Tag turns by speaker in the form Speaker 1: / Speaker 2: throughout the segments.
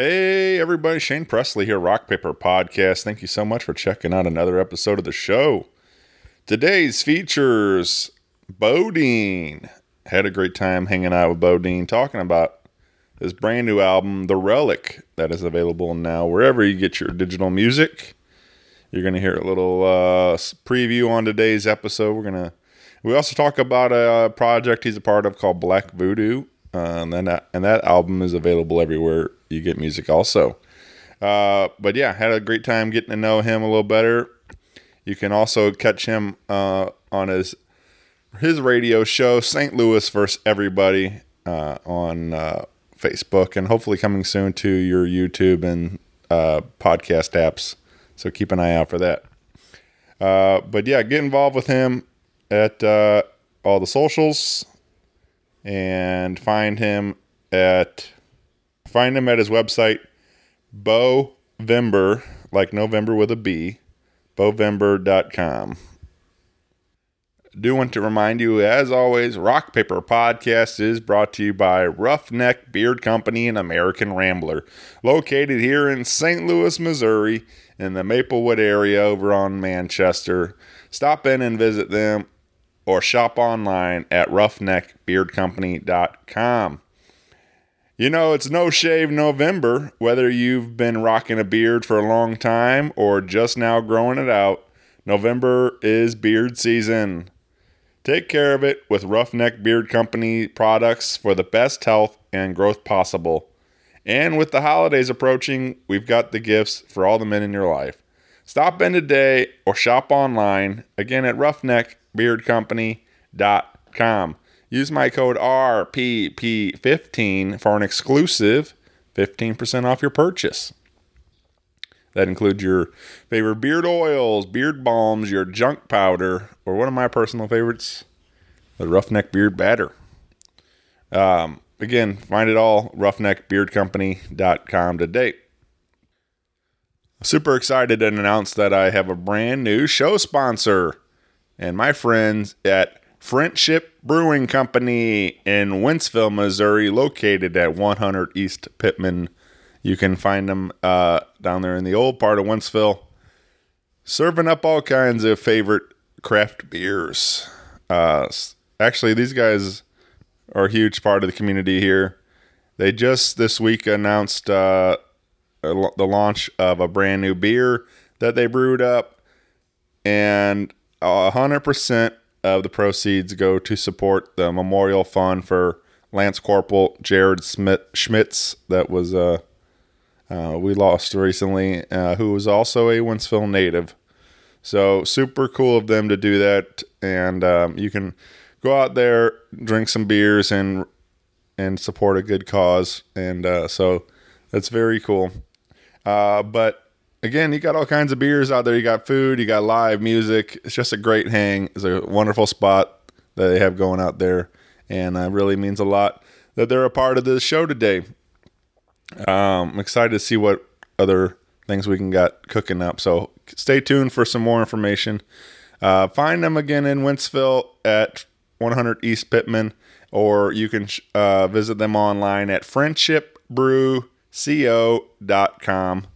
Speaker 1: Hey, everybody, Shane Presley here, Rock Paper Podcast. Thank you so much for checking out another episode of the show. Today's features Bodine. Had a great time hanging out with Bodine, talking about his brand new album, The Relic, that is available now wherever you get your digital music. You're going to hear a little uh, preview on today's episode. We're going to, we also talk about a project he's a part of called Black Voodoo. Uh, and, that, and that album is available everywhere you get music also. Uh, but yeah, had a great time getting to know him a little better. You can also catch him uh, on his his radio show, St. Louis versus Everybody, uh, on uh, Facebook, and hopefully coming soon to your YouTube and uh, podcast apps. So keep an eye out for that. Uh, but yeah, get involved with him at all the socials and find him at find him at his website bovember like november with a b bovember.com do want to remind you as always rock paper podcast is brought to you by roughneck beard company and american rambler located here in st louis missouri in the maplewood area over on manchester stop in and visit them or shop online at roughneckbeardcompany.com. You know, it's no shave November, whether you've been rocking a beard for a long time or just now growing it out. November is beard season. Take care of it with Roughneck Beard Company products for the best health and growth possible. And with the holidays approaching, we've got the gifts for all the men in your life. Stop in today or shop online again at roughneckbeardcompany.com. Use my code RPP15 for an exclusive 15% off your purchase. That includes your favorite beard oils, beard balms, your junk powder, or one of my personal favorites, the Roughneck Beard Batter. Um, again, find it all roughneckbeardcompany.com today. Super excited to announce that I have a brand new show sponsor and my friends at Friendship Brewing Company in Wentzville, Missouri, located at 100 East Pittman. You can find them uh, down there in the old part of Wentzville, serving up all kinds of favorite craft beers. Uh, actually, these guys are a huge part of the community here. They just this week announced uh, the launch of a brand new beer that they brewed up, and hundred percent of the proceeds go to support the memorial fund for Lance Corporal Jared Smith Schmitz that was uh, uh, we lost recently, uh, who was also a Wentzville native. So super cool of them to do that, and um, you can go out there, drink some beers, and and support a good cause, and uh, so that's very cool. Uh, but again, you got all kinds of beers out there. You got food, you got live music. It's just a great hang. It's a wonderful spot that they have going out there, and uh, really means a lot that they're a part of this show today. Um, I'm excited to see what other things we can got cooking up. So stay tuned for some more information. Uh, find them again in Wentzville at 100 East Pittman, or you can uh, visit them online at Friendship Brew co.com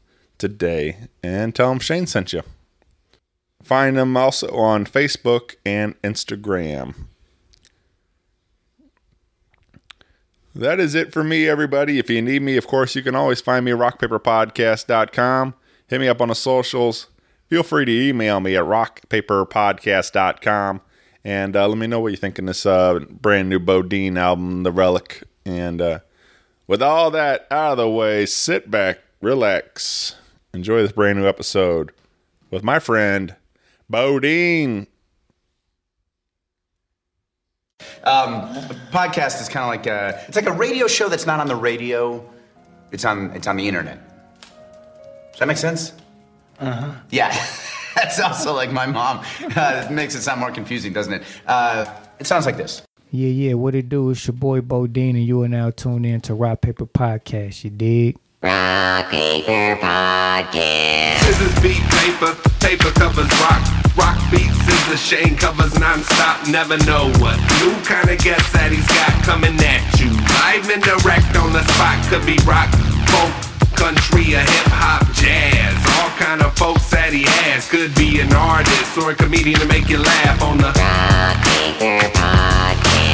Speaker 1: today and tell them Shane sent you. Find them also on Facebook and Instagram. That is it for me, everybody. If you need me, of course, you can always find me at rockpaperpodcast.com. Hit me up on the socials. Feel free to email me at rockpaperpodcast.com and uh, let me know what you think in this uh, brand new Bodine album, The Relic. And uh, with all that out of the way, sit back, relax, enjoy this brand new episode with my friend Bodine.
Speaker 2: Um, podcast is kind of like a it's like a radio show that's not on the radio. It's on it's on the internet. Does that make sense? Uh huh. Yeah, that's also like my mom. Uh, it makes it sound more confusing, doesn't it? Uh, it sounds like this.
Speaker 3: Yeah, yeah. What it do? It's your boy Bodine, and you are now tuned in to Rock Paper Podcast. You dig?
Speaker 4: Rock Paper Podcast.
Speaker 5: Scissors beat paper, paper covers rock. Rock beats scissors, Shane covers non-stop. Never know what new kind of guest that he's got coming at you. Live and direct on the spot, could be rock, folk, country or hip hop, jazz. All kind of folks that he has. Could be an artist or a comedian to make you laugh on the
Speaker 6: Rock Paper Podcast.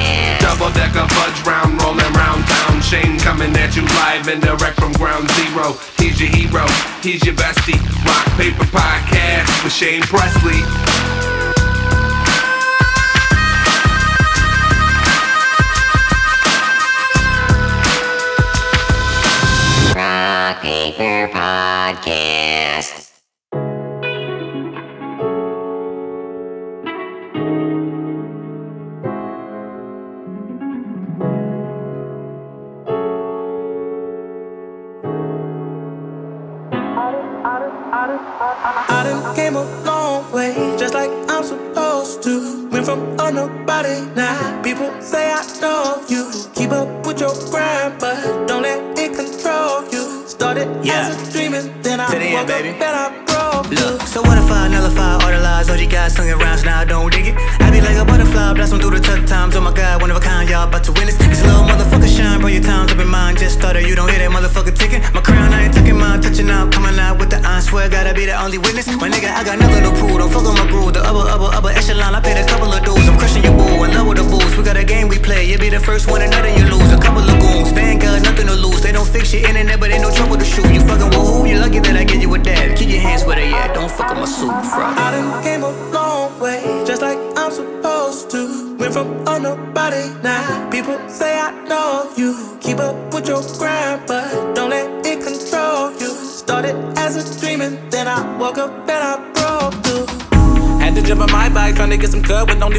Speaker 5: Double decker fudge round, rolling round town. Shane coming at you live and direct from ground zero. He's your hero, he's your bestie. Rock Paper Podcast with Shane Presley.
Speaker 6: Rock Paper Podcast.
Speaker 7: Only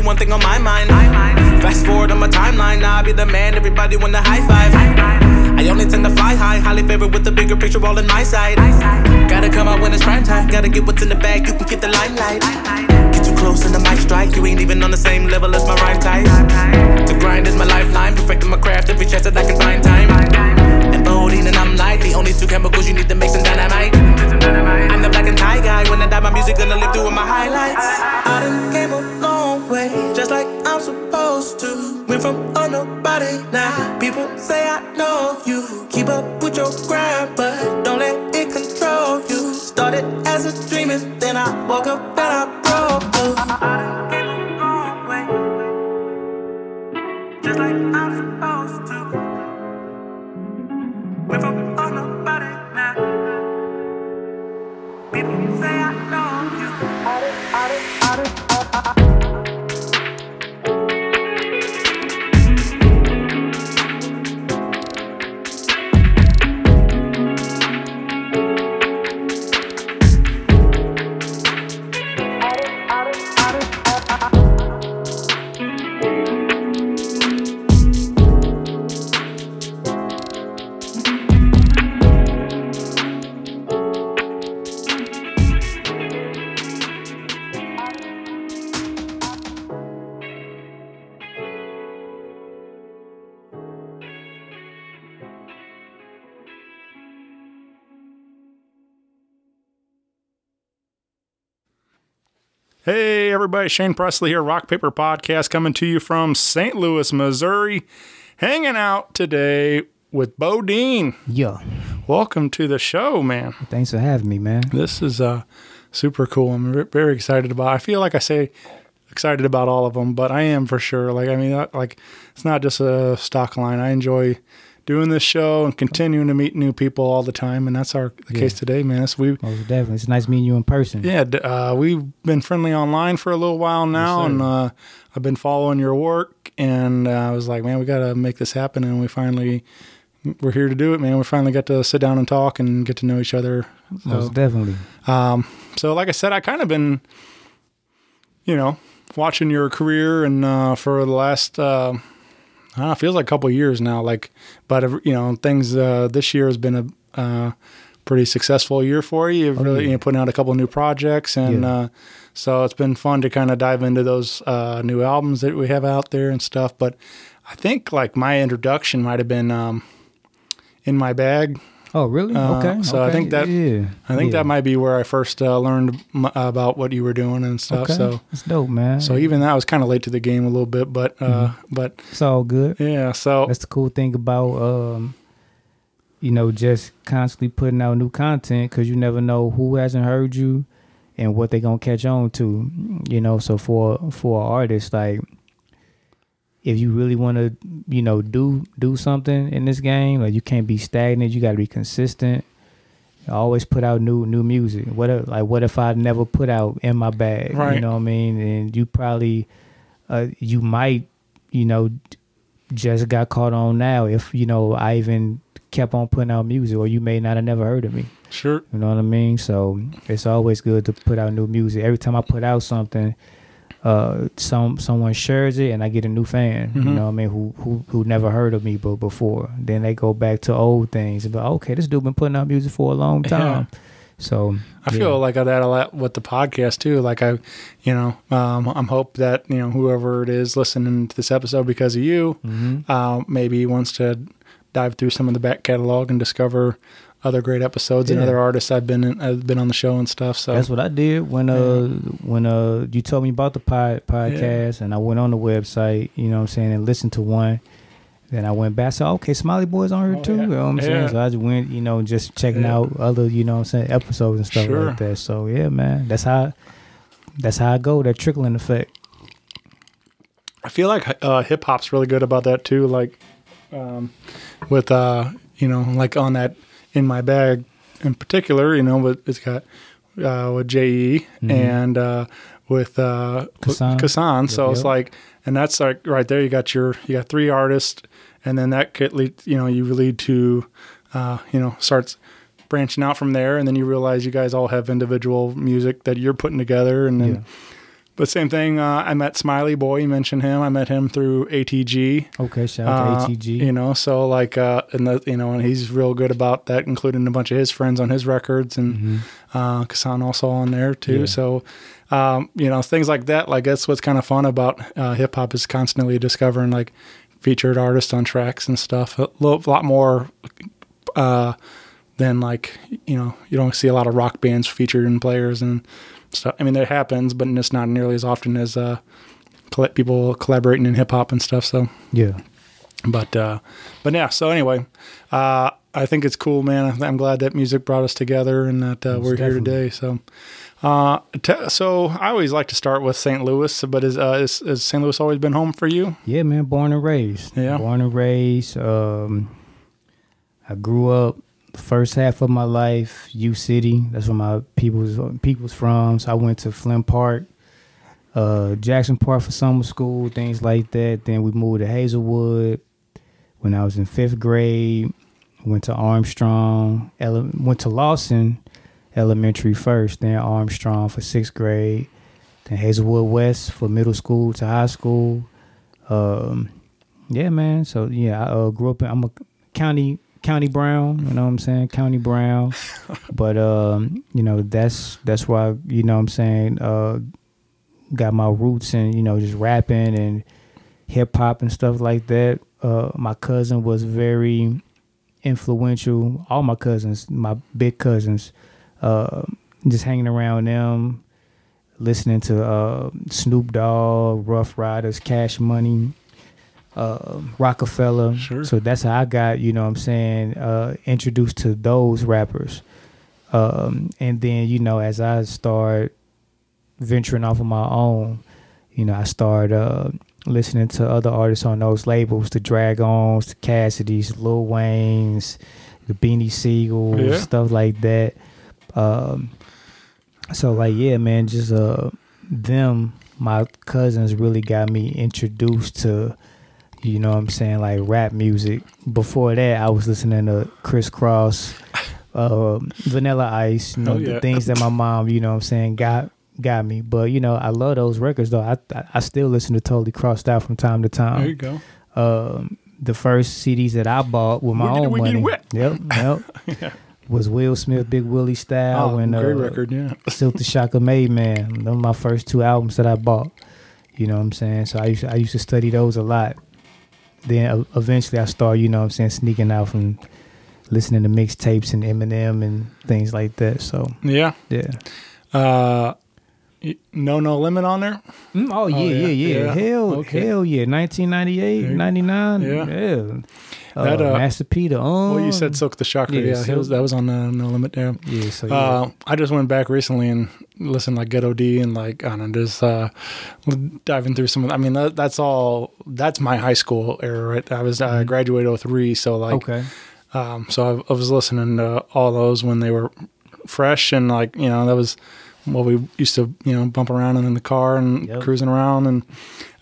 Speaker 7: one
Speaker 8: thing on my mind. Fast forward on my timeline, now I be the man, everybody want to high five. I only tend to fly high, highly favored with the bigger picture all in my side. Gotta come out when it's prime time, gotta get what's in the bag, you can get the limelight. Get too close and the mic strike, you ain't even on the same level as my rhyme type. To grind is my lifeline, perfecting my craft every chance that I can find time. And Bodine and I'm light, the only two chemicals you need to make some dynamite. I'm the black and tie guy, when I die my music gonna live through with my highlights. I done came a know you.
Speaker 9: Hey, everybody. Shane Presley here, Rock Paper Podcast, coming to you from St. Louis, Missouri. Hanging out today with Bodine.
Speaker 3: Yeah.
Speaker 9: Welcome to the show, man.
Speaker 3: Thanks for having me, man.
Speaker 9: This is uh, super cool. I'm very excited about. I feel like I say excited about all of them, but I am for sure. Like I mean, uh, like it's not just a stock line. I enjoy doing this show and continuing to meet new people all the time, and that's our the case today, man. It's, we
Speaker 3: Most definitely. It's nice meeting you in person.
Speaker 9: yeah, uh, we've been friendly online for a little while now,
Speaker 3: sir.
Speaker 9: and uh, I've been following your work, and uh, I was like, man, we got to make this happen, and we finally. We're here to do it, man. We finally got to sit down and talk and get to know each other. So,
Speaker 3: Most definitely.
Speaker 9: Um, so like I said, I kind of been, you know, watching your career and uh, for the last, uh, know, it feels like a couple of years now. Like, but uh, you know, things. Uh, this year has been a uh, pretty successful year for you. You've really, you know, putting out a couple of new projects, and
Speaker 3: Yeah.
Speaker 9: uh, so it's been fun to kind of dive into those uh, new albums that we have out there and stuff. But I think like my introduction might have been um, in my bag.
Speaker 3: Oh, really?
Speaker 9: Uh,
Speaker 3: okay.
Speaker 9: so I think that-
Speaker 3: yeah.
Speaker 9: I think
Speaker 3: yeah.
Speaker 9: that might be where I first uh, learned m- about what you were doing and stuff.
Speaker 3: Okay.
Speaker 9: So
Speaker 3: it's dope, man.
Speaker 9: so even that was kind of late to the game a little bit, but uh,
Speaker 3: Mm-hmm.
Speaker 9: but
Speaker 3: it's all good.
Speaker 9: yeah. So
Speaker 3: That's the cool thing about um you know, just constantly putting out new content because you never know who hasn't heard you and what they're gonna catch on to. You know, so for for an artist, like if you really want to, you know, do do something in this game, like you can't be stagnant. You got to be consistent. Always put out new new music. What if, like what if I never put out in my bag?
Speaker 9: Right.
Speaker 3: You know what I mean? And you probably, uh, you might, you know, just got caught on now if you know I even kept on putting out music, or you may not have never heard of me.
Speaker 9: Sure.
Speaker 3: You know what I mean? So it's always good to put out new music. Every time I put out something, uh, some someone shares it, and I get a new fan. You
Speaker 9: Mhm.
Speaker 3: know what I mean? Who who who never heard of me but before. Then they go back to old things and be like, okay, this dude been putting out music for a long
Speaker 9: Yeah.
Speaker 3: time. So
Speaker 9: I
Speaker 3: yeah.
Speaker 9: feel like that a lot with the podcast too. Like I, you know, um, I'm hope that you know whoever it is listening to this episode because of you,
Speaker 3: Mhm.
Speaker 9: uh, maybe wants to dive through some of the back catalog and discover other great episodes and other artists I've been in, I've been on the show and stuff. So
Speaker 3: That's what I did when uh when uh you told me about the pod, podcast and I went on the website, you know what I'm saying, and listened to one. Then I went back said, okay, Smiley Boy's on here
Speaker 9: Oh,
Speaker 3: too.
Speaker 9: yeah.
Speaker 3: You know what I'm
Speaker 9: Yeah.
Speaker 3: saying? So I just went, you know, just checking
Speaker 9: Yeah.
Speaker 3: out other, you know what I'm saying, episodes and stuff
Speaker 9: Sure.
Speaker 3: like that. So yeah, man. That's how that's how I go, that trickling effect.
Speaker 9: I feel like uh, hip hop's really good about that too. Like, um, with uh, you know, like on that in my bag in particular, you know, with it's got uh, with Je and uh, with uh,
Speaker 3: Kassan.
Speaker 9: Kassan. So
Speaker 3: Yep,
Speaker 9: it's like, and that's like right there. You got your you got three artists, and then that could lead, you know, you lead to, uh, you know, starts branching out from there, and then you realize you guys all have individual music that you're putting together, and then.
Speaker 3: Yeah.
Speaker 9: But same thing. Uh, I met Smiley Boy. You mentioned him. I met him through ATG.
Speaker 3: Okay, shout out
Speaker 9: Uh,
Speaker 3: to ATG.
Speaker 9: You know, so like, uh, and the, you know, and he's real good about that, including a bunch of his friends on his records, and uh, Kassan also on there too.
Speaker 3: Mm-hmm. Yeah.
Speaker 9: So, um, you know, things like that. Like that's what's kind of fun about uh, hip hop is constantly discovering like featured artists on tracks and stuff. A lo- lot more uh, than like you know, you don't see a lot of rock bands featured in players and stuff. I mean, that happens, but it's not nearly as often as uh, people collaborating in hip hop and stuff. So
Speaker 3: yeah.
Speaker 9: but uh but yeah so anyway uh i think it's cool man i'm glad that music brought us together and that uh, we're here today so uh t- so i always like to start with st louis but is uh is, is st louis always been home for you
Speaker 3: Yeah, man, born and raised.
Speaker 9: Yeah.
Speaker 3: Born and raised. Um I grew up first half of my life, U City. That's where my people's people's from. So I went to Flynn Park, uh Jackson Park for summer school, things like that. Then we moved to Hazelwood when I was in fifth grade. Went to Armstrong, ele- went to Lawson Elementary first, then Armstrong for sixth grade, then Hazelwood West for middle school to high school. Um, yeah, man. So yeah, I uh, grew up in. I'm a county county Brown. You know what I'm saying? County Brown. but um, you know that's that's why you know what I'm saying. Uh, got my roots in you know just rapping and hip hop and stuff like that. Uh, my cousin was very influential. All my cousins, my big cousins, uh, just hanging around them, listening to uh, Snoop Dogg, Ruff Ryders, Cash Money, uh, Roc-A-Fella.
Speaker 9: Sure.
Speaker 3: So that's how I got, you know what I'm saying, uh, introduced to those rappers. Um, and then, you know, as I start venturing off of my own, you know, I started uh, listening to other artists on those labels, the Drag-Ons, the Cassidy's, Lil Wayne's, the Beanie Siegels,
Speaker 9: Yeah.
Speaker 3: stuff like that. Um, so like yeah, man, just uh them, my cousins really got me introduced to you know what I'm saying, like rap music. Before that I was listening to Kris Kross, uh, Vanilla Ice, you know,
Speaker 9: Oh, yeah.
Speaker 3: the things that my mom, you know what I'm saying, got got me. But you know, I love those records though. I I, still listen to Totally Krossed Out from time to time
Speaker 9: there you go
Speaker 3: um, the first CDs that I bought with my own money. Yep, yep. Was Will Smith, Big Willie style,
Speaker 9: oh,
Speaker 3: and
Speaker 9: great
Speaker 3: uh,
Speaker 9: record yeah
Speaker 3: Silk the Shocker Made Man. Those are my first two albums that I bought. You know what I'm saying? So I used to, I used to study those a lot. Then eventually I started, you know what I'm saying, sneaking out from listening to mixtapes and Eminem and things like that. So
Speaker 9: yeah
Speaker 3: yeah.
Speaker 9: uh no no limit on there
Speaker 3: Mm, oh, yeah,
Speaker 9: yeah,
Speaker 3: yeah, yeah,
Speaker 9: yeah.
Speaker 3: Hell,
Speaker 9: Okay.
Speaker 3: hell yeah. 1998, 99.
Speaker 9: Yeah.
Speaker 3: yeah. Uh,
Speaker 9: That, uh,
Speaker 3: Master um,
Speaker 9: Well, you said Silk the Shocker.
Speaker 3: yeah,
Speaker 9: Yeah, was, that was on uh, No Limit there.
Speaker 3: yeah, so yeah.
Speaker 9: Uh, I just went back recently and listened like Ghetto D and like I don't know, just uh, diving through some of. I mean, that, that's all. That's my high school era, right? I was I graduated 03, so like,
Speaker 3: Mm-hmm. okay.
Speaker 9: um, so I, I was listening to all those when they were fresh and like you know that was what we used to you know bump around in the car and
Speaker 3: Yep.
Speaker 9: cruising around and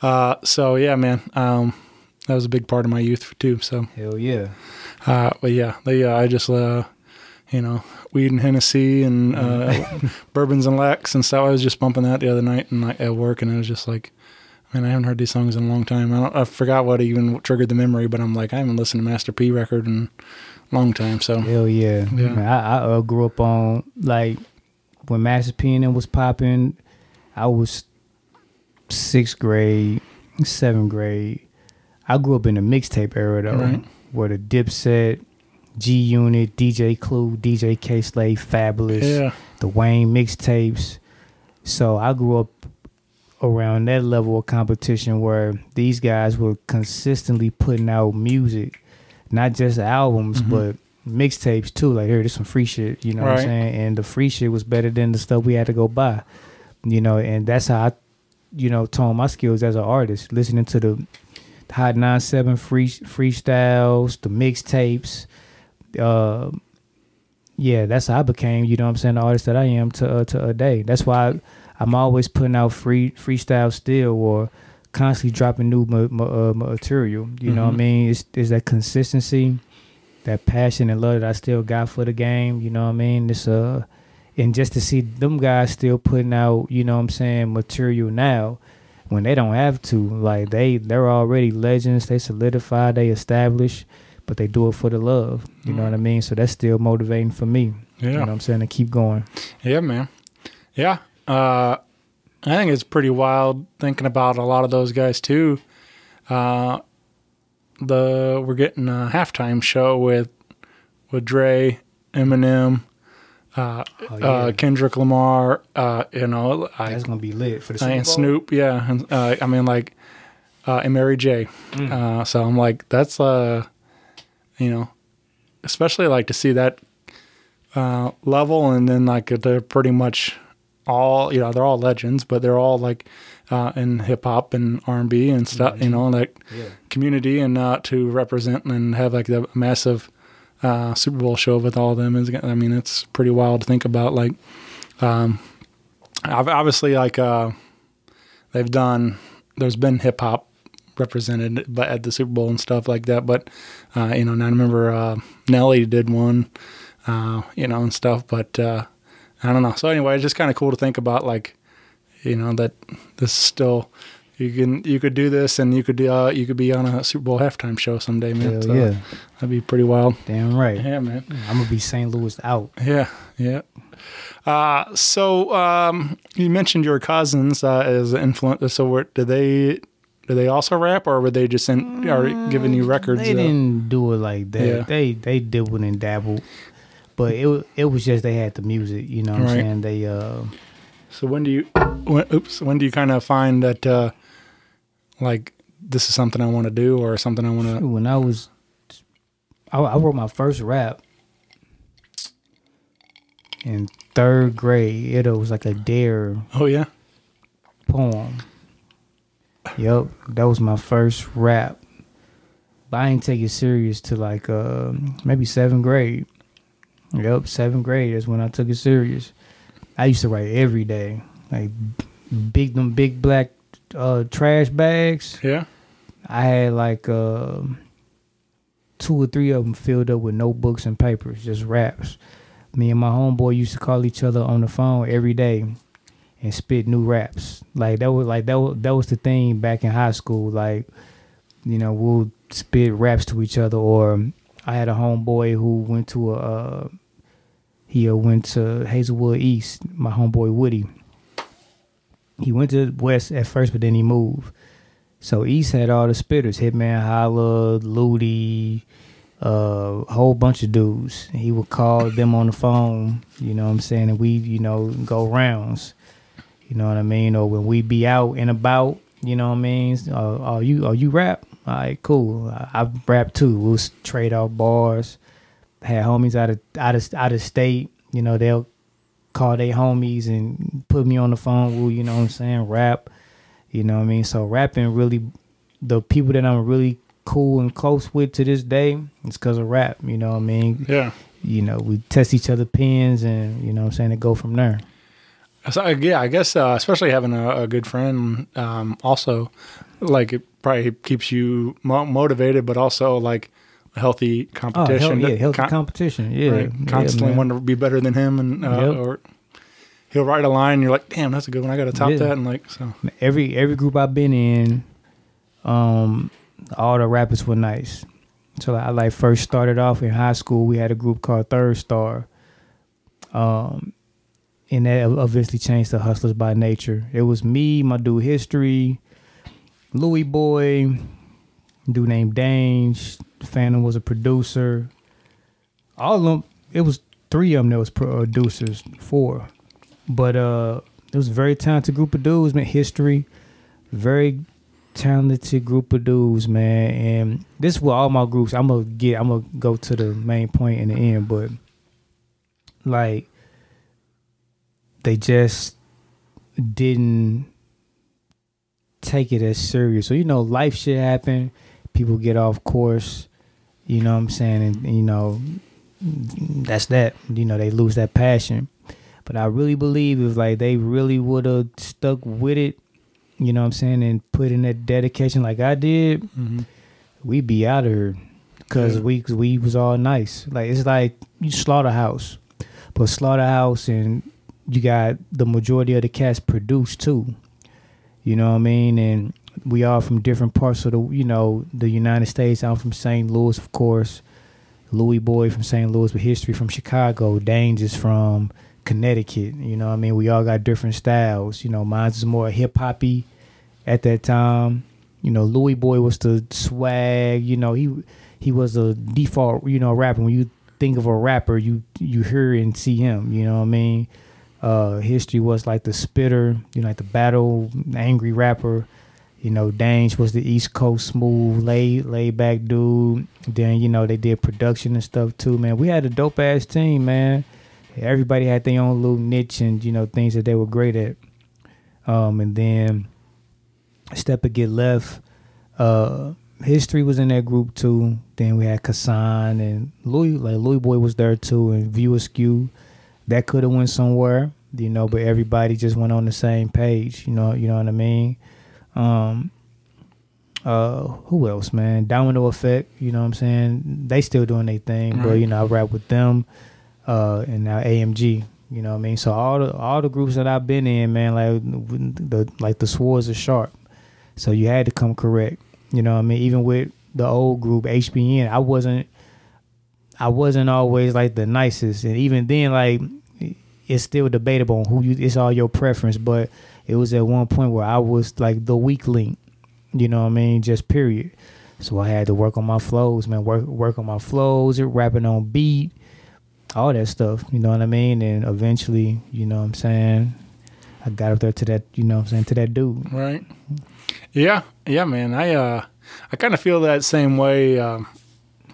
Speaker 9: uh, so yeah, man. Um, that was a big part of my youth too. So
Speaker 3: Hell yeah.
Speaker 9: uh, but yeah, they, uh, I just, uh, you know, weed and Hennessy and uh, bourbons and Lacs and stuff. I was just bumping that the other night and like, at work, and I was just like, man, I haven't heard these songs in a long time. I, don't, I forgot what even triggered the memory, but I'm like, I haven't listened to Master P record in a long time. So
Speaker 3: Hell yeah.
Speaker 9: Yeah.
Speaker 3: Man, I, I uh, grew up on like when Master P and was popping. I was sixth grade, seventh grade. I grew up in the mixtape era though,
Speaker 9: Right.
Speaker 3: where the Dipset, G Unit, DJ Clue, DJ Kay Slay, Fabolous,
Speaker 9: yeah,
Speaker 3: the Wayne mixtapes. So I grew up around that level of competition where these guys were consistently putting out music, not just albums, mm-hmm. but mixtapes too. Like, here, there's some free shit, you know what I'm saying? And the free shit was better than the stuff we had to go buy, you know, and that's how I, you know, tone my skills as an artist, listening to the Hot 97 free freestyles, the mixtapes, uh, yeah, that's how I became, you know what I'm saying, the artist that I am to uh, to a day. That's why I, I'm always putting out free freestyle still or constantly dropping new ma- ma- uh, material. You know what I mean? It's, it's that consistency, that passion and love that I still got for the game. You know what I mean? It's uh, and just to see them guys still putting out, you know what I'm saying, material now when they don't have to. Like they they're already legends. They solidify. They establish, But they do it for the love. You know what I mean? So that's still motivating for me. Yeah, You know what I'm saying? To keep going.
Speaker 9: yeah, man. Yeah, uh, I think it's pretty wild thinking about a lot of those guys too. Uh, the we're getting a halftime show with with Dre, Eminem, uh,
Speaker 3: Oh, yeah.
Speaker 9: uh, Kendrick Lamar. Uh, you know, I,
Speaker 3: That's gonna be lit for the Super
Speaker 9: and
Speaker 3: Bowl.
Speaker 9: Snoop. Yeah, and uh, I mean like, uh, and Mary J.
Speaker 3: Mm.
Speaker 9: Uh, so I'm like, that's uh, you know, especially like to see that uh, level, and then like they're pretty much all you know they're all legends, but they're all like uh, in hip hop and R and B and stuff. You know, like
Speaker 3: Yeah.
Speaker 9: community and uh, to represent and have like the massive uh, Super Bowl show with all of them is. I mean, it's pretty wild to think about. Like, um, ob- obviously, like uh, they've done. There's been hip hop represented, at the Super Bowl and stuff like that. But uh, you know, and I remember uh, Nelly did one, uh, you know, and stuff. But uh, I don't know. So anyway, it's just kind of cool to think about, like, you know, that this is still. You can you could do this and you could uh, you could be on a Super Bowl halftime show someday, man. So
Speaker 3: yeah.
Speaker 9: that'd be pretty wild.
Speaker 3: Damn right.
Speaker 9: Yeah, man.
Speaker 3: I'm gonna be St. Louis out.
Speaker 9: Yeah, yeah. Uh, so um, you mentioned your cousins uh, as influence. So were, did they did they also rap, or were they just in, or giving you records?
Speaker 3: They
Speaker 9: uh,
Speaker 3: didn't do it like that.
Speaker 9: Yeah.
Speaker 3: They they dibbled and dabbled, but it it was just they had the music. You know what
Speaker 9: Right.
Speaker 3: I'm saying? They uh
Speaker 9: So when do you, when, oops, when do you kind of find that, uh, like, this is something I want to do, or something I want to?
Speaker 3: when I was I, I wrote my first rap in third grade. It was like a dare
Speaker 9: Oh yeah,
Speaker 3: poem. Yep, that was my first rap. But I didn't take it serious to like uh, maybe seventh grade. Yep, seventh grade is when I took it serious. I used to write every day, like big them big black uh, trash bags.
Speaker 9: yeah.
Speaker 3: I had like uh, two or three of them filled up with notebooks and papers, just raps. Me and my homeboy used to call each other on the phone every day and spit new raps. Like that was like that was, that was the thing back in high school. Like you know we'll spit raps to each other. Or I had a homeboy who went to a uh, he uh, went to Hazelwood East. My homeboy Woody. He went to West at first, but then he moved. So East had all the spitters, Hitman Holla, Ludi, uh, a whole bunch of dudes. He would call them on the phone, you know what I'm saying, and we, you know, go rounds. You know what I mean? Or when we be out and about, you know what I mean? Uh, are you are you rap? All right, cool. I, I rap too. We'll trade off bars. Had homies out of out of out of state. You know, they'll call their homies and put me on the phone. You know what I'm saying, rap. You know what I mean? So rapping really the people that I'm really cool and close with to this day, it's cause of rap. You know what I mean?
Speaker 9: Yeah.
Speaker 3: You know, we test each other pins and you know what I'm saying, to go from there.
Speaker 9: So, yeah, I guess uh, especially having a, a good friend, um, also, like it probably keeps you mo- motivated, but also like healthy
Speaker 3: Oh, hell,
Speaker 9: competition.
Speaker 3: yeah, healthy
Speaker 9: con-
Speaker 3: competition. Yeah.
Speaker 9: right, constantly
Speaker 3: man.
Speaker 9: want to be better than him, and uh,
Speaker 3: Yep.
Speaker 9: or he'll write a line, and you're like, damn, that's a good one. I got to top
Speaker 3: Yeah.
Speaker 9: that, and like so.
Speaker 3: every every group I've been in, um, all the rappers were nice. So I like first started off in high school. We had a group called Third Star, um, and that eventually changed to Hustlers by Nature. It was me, my dude History, Louis Boy, dude named Dange. Phantom was a producer. All of them. It was three of them that was producers. Four, but uh, it was a very talented group of dudes, man. History, very talented group of dudes, man. And this is what all my groups. I'm gonna get. I'm gonna go to the main point in the end, but like they just didn't take it as serious. So you know, life shit happen. People get off course. You know what I'm saying? And you know, that's that. You know, they lose that passion. But I really believe if like they really would have stuck with it, you know what I'm saying, and put in that dedication like I did,
Speaker 9: Mm-hmm.
Speaker 3: we'd be out of here. Cause
Speaker 9: Yeah.
Speaker 3: we, cause we was all nice. Like it's like you slaughterhouse, but slaughterhouse and you got the majority of the cast produced too. You know what I mean? And we are from different parts of the, you know, the United States. I'm from St. Louis, of course. Louis Boy from St. Louis, with history from Chicago. Dange is from Connecticut. You know I mean? We all got different styles. You know, mine's is more hip hoppy at that time. You know, Louis Boy was the swag. You know, he he was the default. You know, rapper. When you think of a rapper, you you hear and see him. You know what I mean? Uh, history was like the spitter. You know, like the battle angry rapper. You know, Dange was the East Coast smooth, laid laid back dude. Then you know they did production and stuff too, man. We had a dope ass team, man. Everybody had their own little niche and you know things that they were great at. Um, and then step and get left. Uh, history was in that group too. Then we had Kassan and Louis, like Louis Boy was there too, and View Askew. That could have went somewhere, you know, but everybody just went on the same page. You know, you know what I mean. Um, uh, who else, man? Domino Effect. You know what I'm saying? They still doing their thing, but you know, I rap with them. Uh, and now AMG. You know what I mean? So all the all the groups that I've been in, man, like the like the swords are sharp. So you had to come correct. You know what I mean? Even with the old group HBN, I wasn't I wasn't always like the nicest, and even then, like it's still debatable on who you. It's all your preference, but it was at one point where I was like the weak link. You know what I mean? Just period. So I had to work on my flows, man. Work work on my flows, rapping on beat, all that stuff. You know what I mean? And eventually, you know what I'm saying. I got up there to that, you know what I'm saying, to that dude.
Speaker 9: Right. Yeah, yeah, man. I uh, I kind of feel that same way um,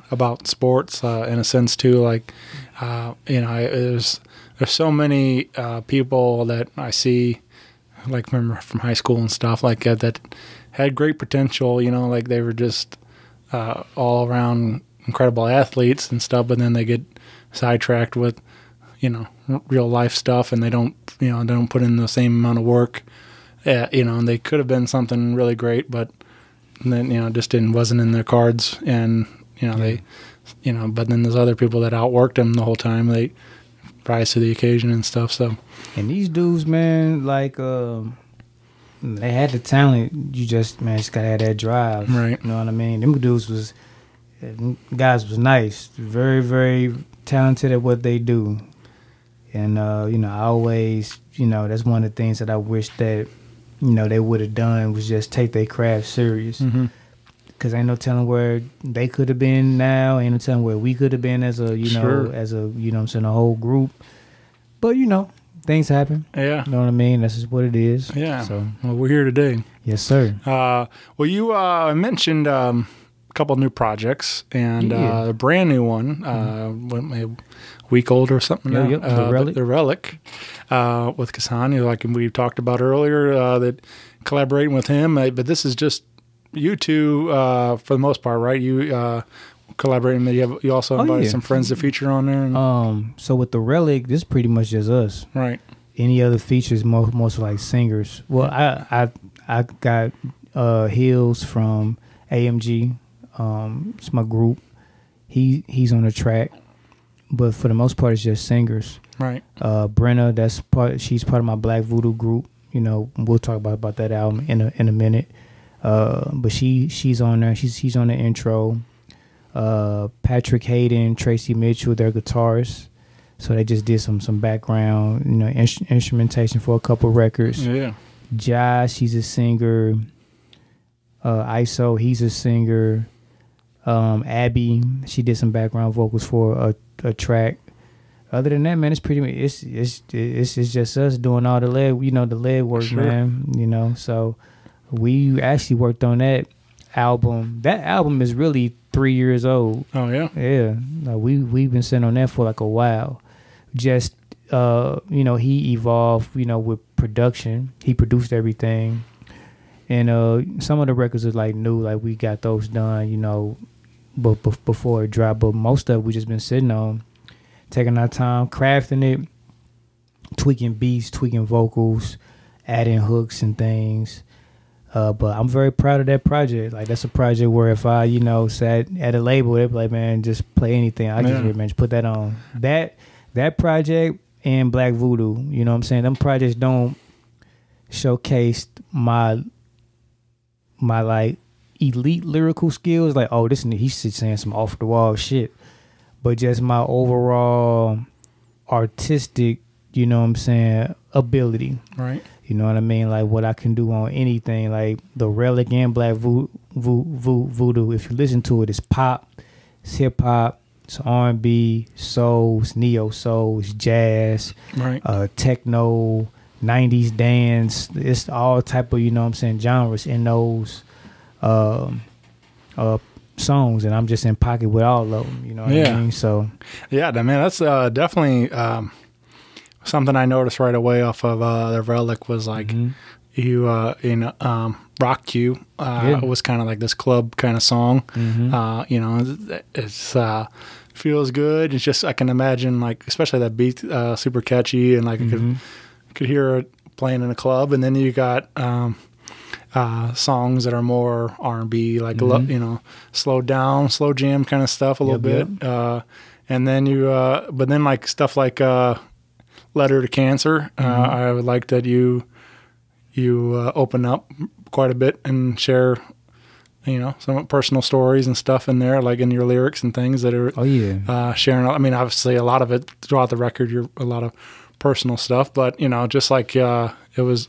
Speaker 9: about sports uh, in a sense too. Like, uh, you know, I, there's there's so many uh, people that I see, like from from high school and stuff like that, that had great potential. You know, like they were just uh, all around incredible athletes and stuff, but then they get sidetracked with, you know, real life stuff, and they don't, you know, they don't put in the same amount of work. Yeah, you know, and they could have been something really great, but then you know, just didn't wasn't in their cards, and you know they, you know, but then there's other people that outworked them the whole time. They rise to the occasion and stuff. So
Speaker 3: And these dudes, man, like um, they had the talent. You just man, just gotta have that drive.
Speaker 9: Right.
Speaker 3: You know what I mean? Them dudes was them guys was nice, very very talented at what they do. And uh, you know, I always, you know, that's one of the things that I wish that you know they would have done was just take their craft serious.
Speaker 9: Mm-hmm.
Speaker 3: Cause ain't no telling where they could have been now. Ain't no telling where we could have been as a, you know,
Speaker 9: Sure.
Speaker 3: as a, you know, what I'm saying a whole group. But you know, things happen.
Speaker 9: Yeah.
Speaker 3: You know what I mean? That's just what it is.
Speaker 9: Yeah.
Speaker 3: So
Speaker 9: Well, we're here today.
Speaker 3: yes, sir.
Speaker 9: Uh, well, you uh, mentioned um, a couple new projects and
Speaker 3: Yeah. Mm-hmm.
Speaker 9: uh, a brand new one, uh, maybe a week old or something.
Speaker 3: Yep,
Speaker 9: now.
Speaker 3: yep, The
Speaker 9: Uh,
Speaker 3: Relic.
Speaker 9: The, Relic uh, with Kasani, like we talked about earlier, uh, that collaborating with him. Uh, but this is just you two uh, for the most part, right? You collaborating. You, have, you also
Speaker 3: Oh,
Speaker 9: invited
Speaker 3: yeah.
Speaker 9: some friends to feature on there. And,
Speaker 3: Um, so with the relic, this is pretty much just us.
Speaker 9: right.
Speaker 3: Any other features, most most like singers. Well, I I I got uh Hills from AMG. Um, it's my group. He he's on the track, but for the most part, it's just singers.
Speaker 9: Right.
Speaker 3: uh Brenna, that's part she's part of my Black Voodoo group. You know, we'll talk about, about that album in a in a minute. Uh but she she's on there. She's she's on the intro. Uh Patrick Hayden, Tracy Mitchell, they're guitarists. So they just did some some background, you know, ins- instrumentation for a couple records.
Speaker 9: Yeah.
Speaker 3: Josh, he's a singer. Uh, ISO, he's a singer. Um, Abby, she did some background vocals for a, a track. Other than that, man, it's pretty it's it's it's it's just us doing all the leg, you know, the leg work,
Speaker 9: Sure.
Speaker 3: man. You know, so we actually worked on that album. That album is really three years old.
Speaker 9: Oh yeah.
Speaker 3: Yeah, no, we we've been sitting on that for like a while. Just uh, you know, he evolved, you know, with production. He produced everything, and uh, some of the records are like new, like we got those done, you know, but before it dropped. But most of it we just been sitting on, taking our time, crafting it, tweaking beats, tweaking vocals, adding hooks and things. Uh, but I'm very proud of that project. Like that's a project where if I, you know, sat at a label, they'd be like, man, just play anything. I just
Speaker 9: Yeah.
Speaker 3: man, just put that on. That that project and Black Voodoo, you know what I'm saying? Them projects don't showcase my my like elite lyrical skills. Like, oh, this he's saying some off the wall shit. But just my overall artistic, you know what I'm saying, ability.
Speaker 9: Right.
Speaker 3: You know what I mean? Like what I can do on anything, like the relic and black vo- vo- vo- voodoo. If you listen to it, it's pop, it's hip hop, it's R and B, soul, it's neo soul, it's jazz,
Speaker 9: Right.
Speaker 3: uh, techno, '90s dance. It's all type of you know what I'm saying genres in those um, uh, songs, and I'm just in pocket with all of them. You know what
Speaker 9: Yeah.
Speaker 3: I mean? So
Speaker 9: Yeah, man, that's uh, definitely um, something I noticed right away off of uh, the relic was like you uh, in um, Rock Q uh,
Speaker 3: Yeah.
Speaker 9: was kind of like this club kind of song.
Speaker 3: Mhm.
Speaker 9: Uh, you know, it's- uh, feels good. It's just I can imagine like especially that beat uh, super catchy and like I could could hear it playing in a club, and then you got. Um, uh, songs that are more R and B, like lo- you know, slow down, slow jam kind of stuff a little
Speaker 3: Yep,
Speaker 9: bit. Uh, and then you, uh, but then like stuff like uh, "Letter to Cancer," uh, I would like that you you uh, open up quite a bit and share, you know, some personal stories and stuff in there, like in your lyrics and things that are
Speaker 3: oh yeah,
Speaker 9: uh, sharing. I mean, obviously, a lot of it throughout the record, you're a lot of personal stuff, but you know, just like uh, it was,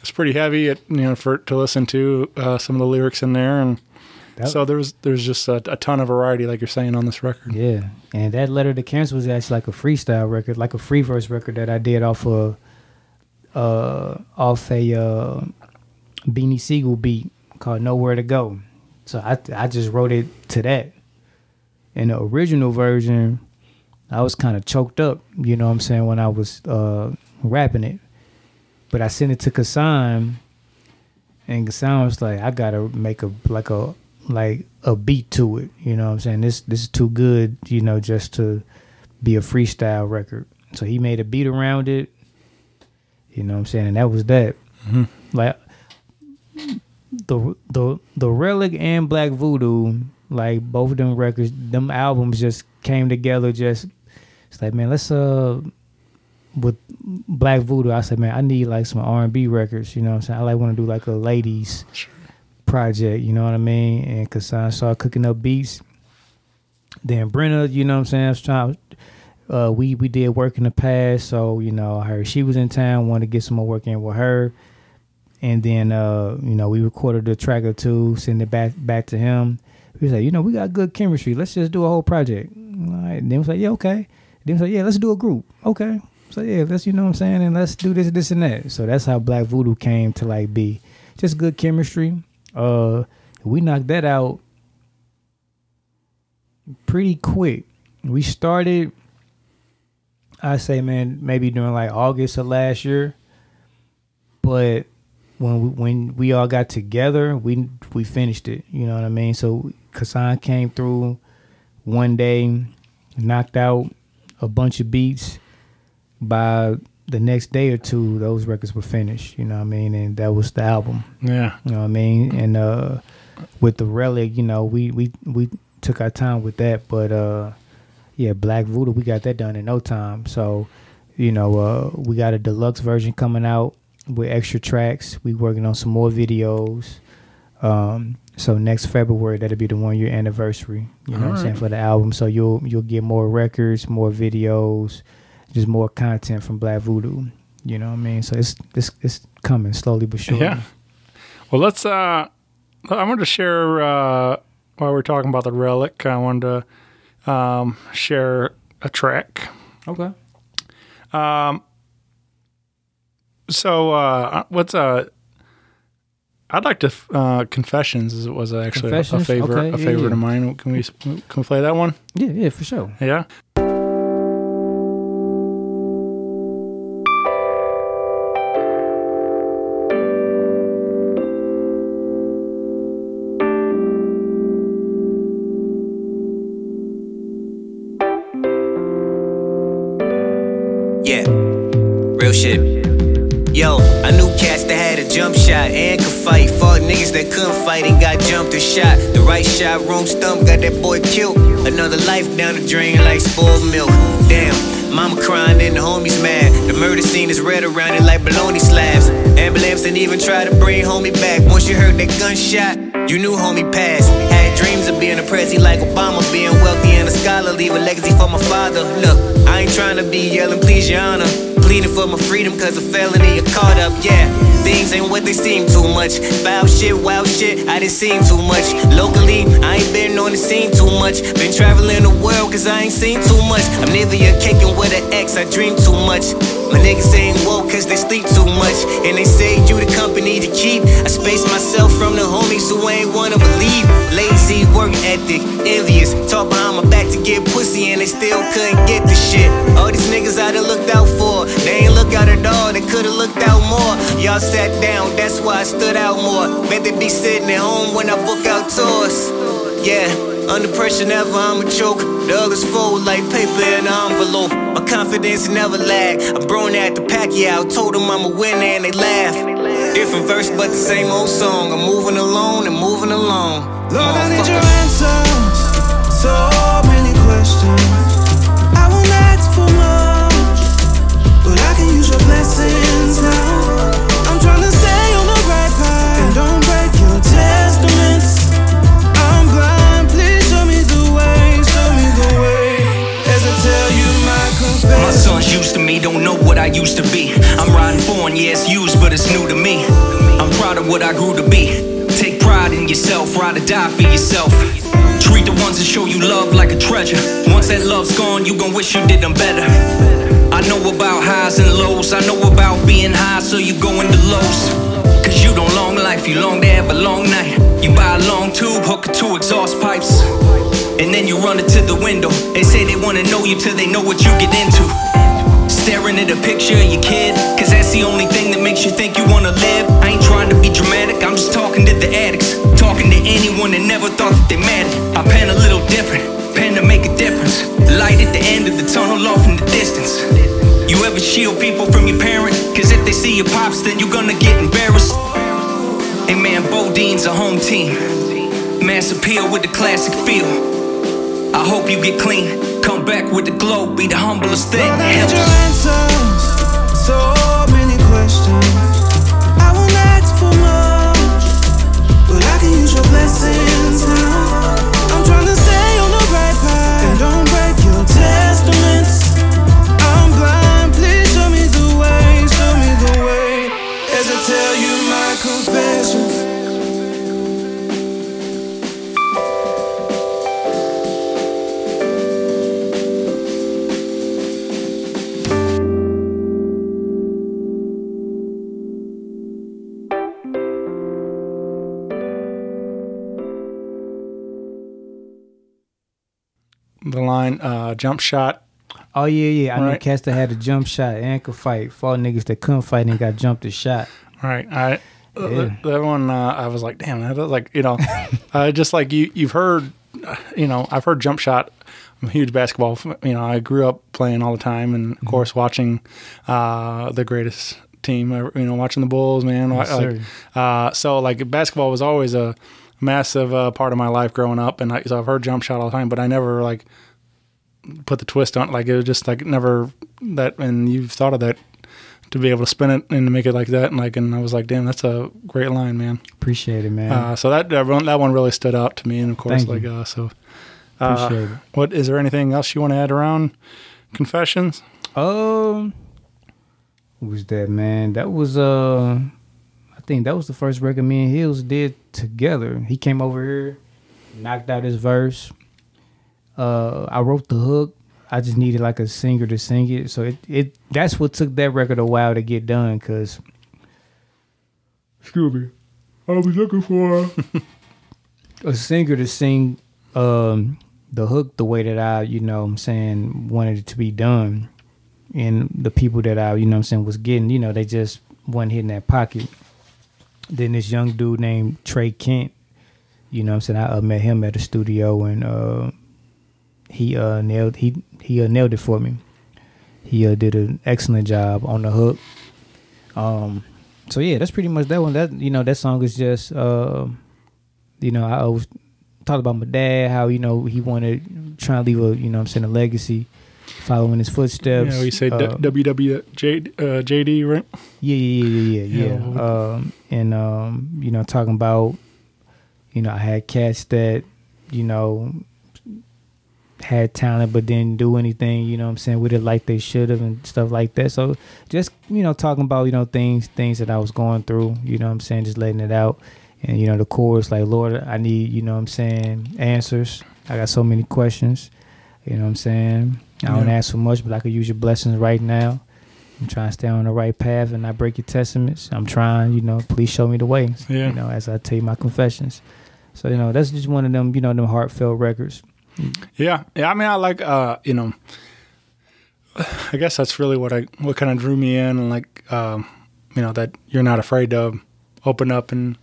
Speaker 9: it's pretty heavy. It, you know, for to listen to uh, some of the lyrics in there, and
Speaker 3: That-
Speaker 9: so there's there's just a, a ton of variety, like you're saying on this record.
Speaker 3: Yeah, and that letter to cancer was actually like a freestyle record, like a free verse record that I did off of uh off a uh Beanie Siegel beat called Nowhere to Go. So I I just wrote it to that. In the original version, I was kind of choked up, you know what I'm saying, when I was uh rapping it. But I sent it to Kassan and Kassan was like, I gotta make a like a like a beat to it. You know what I'm saying? This this is too good, you know, just to be a freestyle record. So he made a beat around it. You know what I'm saying? And that was that. Like the the the relic and Black Voodoo, like both of them records, them albums just came together. Just it's like man, let's uh with Black Voodoo. I said man, I need like some R and B records. You know what I'm saying? I like want to do like a ladies project. You know what I mean? And I started cooking up beats. Then Brenna, you know what I'm saying? I was trying. Uh, we we did work in the past, so you know, her she was in town. Wanted to get some more work in with her, and then uh, you know, we recorded a track or two, send it back back to him. We was like, you know, we got good chemistry. Let's just do a whole project. All right. Then he was like, yeah, okay. Then he was like, yeah, let's do a group. Okay. So yeah, let's you know what I'm saying, and let's do this, this, and that. So that's how Black Voodoo came to like be just good chemistry. Uh, we knocked that out pretty quick. We started, I say, man, maybe during like August of last year, but when we, when we all got together, we we finished it. You know what I mean? So Kassan came through one day, knocked out a bunch of beats. By the next day or two, those records were finished. You know what I mean? And that was the album.
Speaker 9: Yeah.
Speaker 3: You know what I mean? And uh, with the relic, you know, we we we took our time with that, but uh, yeah, Black Voodoo, we got that done in no time. So, you know, uh, we got a deluxe version coming out with extra tracks. We working on some more videos. Um, so next February, that'll be the one year anniversary. You know what I'm saying for the album. So you'll you'll get more records, more videos, just more content from Black Voodoo. You know what I mean? So it's it's it's coming slowly but surely.
Speaker 9: Yeah. Well, let's. uh I wanted to share uh while we're talking about the relic. I wanted to um share a track.
Speaker 3: Okay. Um.
Speaker 9: So, uh what's uh I'd like to uh Confessions was actually a, a favorite
Speaker 3: Okay,
Speaker 9: a
Speaker 3: yeah,
Speaker 9: favorite
Speaker 3: yeah.
Speaker 9: of mine. Can we can we play that one?
Speaker 3: Yeah, yeah, for sure.
Speaker 9: Yeah.
Speaker 10: Yeah, real shit. Yo, I knew cats that had a jump shot and could fight. Fought niggas that couldn't fight and got jumped or shot. The right shot, room stump, got that boy killed. Another life down the drain like spoiled milk. Damn, mama crying and the homies mad. The murder scene is red around it like bologna slabs. Ambulance didn't even try to bring homie back. Once you heard that gunshot, you knew homie passed. Had dreams of being a prezi like Obama, being wealthy and a scholar, leave a legacy for my father. Look, I ain't trying to be yelling, please, your honor. Pleading for my freedom cause a felony are caught up, yeah. Things ain't what they seem too much. Foul shit, wild shit, I didn't seem too much. Locally, I ain't been on the scene too much. Been traveling the world cause I ain't seen too much. I'm neither your caking with an ex, I dream too much. My niggas ain't woke cause they sleep too much. And they say you the company to keep. I space myself from the homies who ain't wanna believe. Lazy work ethic, envious. Talk behind my back to get pussy and they still couldn't get the shit. All these niggas I done looked out for. They ain't look out at all, they could've looked out more. Y'all sat down, that's why I stood out more. Bet they be sitting at home when I book out tours. Yeah, under pressure never I'ma choke. The others fold like paper in an envelope. My confidence never lag. I'm grown at the Pacquiao, told them I'm a winner and they laugh. Different verse, but the same old song. I'm moving alone and moving along.
Speaker 6: Lord, I need your answers. So many questions. I won't ask for much, but I can use your blessings now. Don't
Speaker 10: know what I used to be. I'm riding foreign, yeah, it's used, but it's new to me. I'm proud of what I grew to be. Take pride in yourself, ride or die for yourself. Treat the ones that show you love like a treasure. Once that love's gone, you gon' wish you did them better. I know about highs and lows, I know about being high, so you go into lows. Cause you don't long life, you long to have a long night. You buy a long tube, hook it to exhaust pipes. And then you run it to the window. They say they wanna know you till they know what you get into. Staring at a picture of your kid, cause that's the only thing that makes you think you wanna live. I ain't trying to be dramatic, I'm just talking to the addicts. Talking to anyone that never thought that they mattered. I pen a little different, pen to make a difference. Light at the end of the tunnel off in the distance. You ever shield people from your parent? Cause if they see your pops, then you're gonna get embarrassed. Hey man, Bodine's a home team. Mass appeal with the classic feel. I hope you get clean. Come back with the glow, be the humblest thing.
Speaker 6: Lord,
Speaker 9: uh, jump shot.
Speaker 3: Oh yeah, yeah. I know
Speaker 9: Right.
Speaker 3: cats that had a jump shot and could fight. Fought niggas that couldn't fight and got jumped and shot.
Speaker 9: Right. I
Speaker 3: Yeah.
Speaker 9: that, one uh, I was like, damn, that was like you know, uh, just like you you've heard, you know, I've heard jump shot. I'm a huge basketball. You know, I grew up playing all the time, and
Speaker 3: Mm-hmm.
Speaker 9: of course watching uh, the greatest team. You know, watching the Bulls, man.
Speaker 3: Yes,
Speaker 9: like, uh, so like basketball was always a massive uh, part of my life growing up, and I, so I've heard jump shot all the time, but I never like put the twist on. it. Like it was just like never that. And you've thought of that to be able to spin it and to make it like that, and like, and I was like, damn, that's a great line, man.
Speaker 3: Appreciate it, man.
Speaker 9: Uh, so that that one, that one really stood out to me, and of course,
Speaker 3: Thank
Speaker 9: like
Speaker 3: you.
Speaker 9: uh, so. Uh,
Speaker 3: Appreciate it.
Speaker 9: what is there anything else you want to add around confessions?
Speaker 3: Um, what was that man? That was uh, I think that was the first record me and Hills did together. He came over here, knocked out his verse. Uh, I wrote the hook. I just needed like a singer to sing it, so it it that's what took that record a while to get done. Cause, excuse me, I was looking for a singer to sing um the hook the way that I, you know I'm saying, wanted it to be done. And the people that I, you know what I'm saying, was getting, you know, they just wasn't hitting that pocket. Then this young dude named Trey Kent, you know what I'm saying, I uh, met him at the studio and uh he uh nailed he he uh, nailed it for me. He uh, did an excellent job on the hook. Um so yeah, that's pretty much that one. That you know, that song is just uh you know, I always talked about my dad, how, you know, he wanted trying to leave a, you know I'm saying, a legacy, following his footsteps.
Speaker 9: Yeah, we say
Speaker 3: Uh,
Speaker 9: WWJ uh, JD, right?
Speaker 3: yeah, yeah, yeah, yeah, yeah.
Speaker 9: Yeah.
Speaker 3: Um, and um, you know, talking about, you know, I had cats that, you know, had talent but didn't do anything, you know what I'm saying, with it like they should have and stuff like that. So just, you know, talking about, you know, things things that I was going through, you know what I'm saying, just letting it out. And, you know, the chorus, like, Lord, I need, you know what I'm saying, answers. I got so many questions. You know what I'm saying? I don't
Speaker 9: Yeah.
Speaker 3: ask for much, but I could use your blessings right now. I'm trying to stay on the right path and not break your testaments. I'm trying, you know, please show me the way.
Speaker 9: Yeah.
Speaker 3: You know, as I tell you my confessions. So, you know, that's just one of them, you know, them heartfelt records.
Speaker 9: Yeah, yeah. I mean, I like, uh, you know, I guess that's really what I what kind of drew me in, and like, um, you know, that you're not afraid to open up and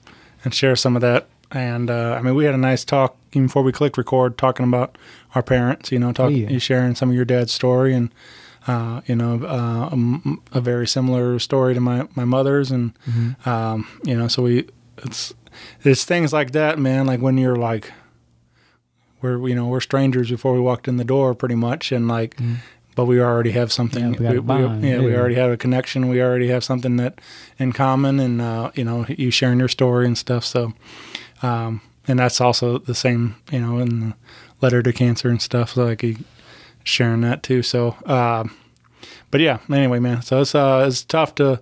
Speaker 9: and share some of that. And uh, I mean, we had a nice talk even before we clicked record, talking about our parents. You know, talking,
Speaker 3: yeah.
Speaker 9: sharing some of your dad's story, and uh, you know, uh, um, a very similar story to my my mother's, and um, you know, so we it's it's things like that, man. Like when you're like we're you know we're strangers before we walked in the door pretty much and like but we already have something
Speaker 3: Yeah, we a bond,
Speaker 9: yeah, we already have a connection. We already have something that in common and uh, you know you sharing your story and stuff so um, and that's also the same you know in the letter to cancer and stuff so like sharing that too so um, but yeah anyway man so it's uh it's tough to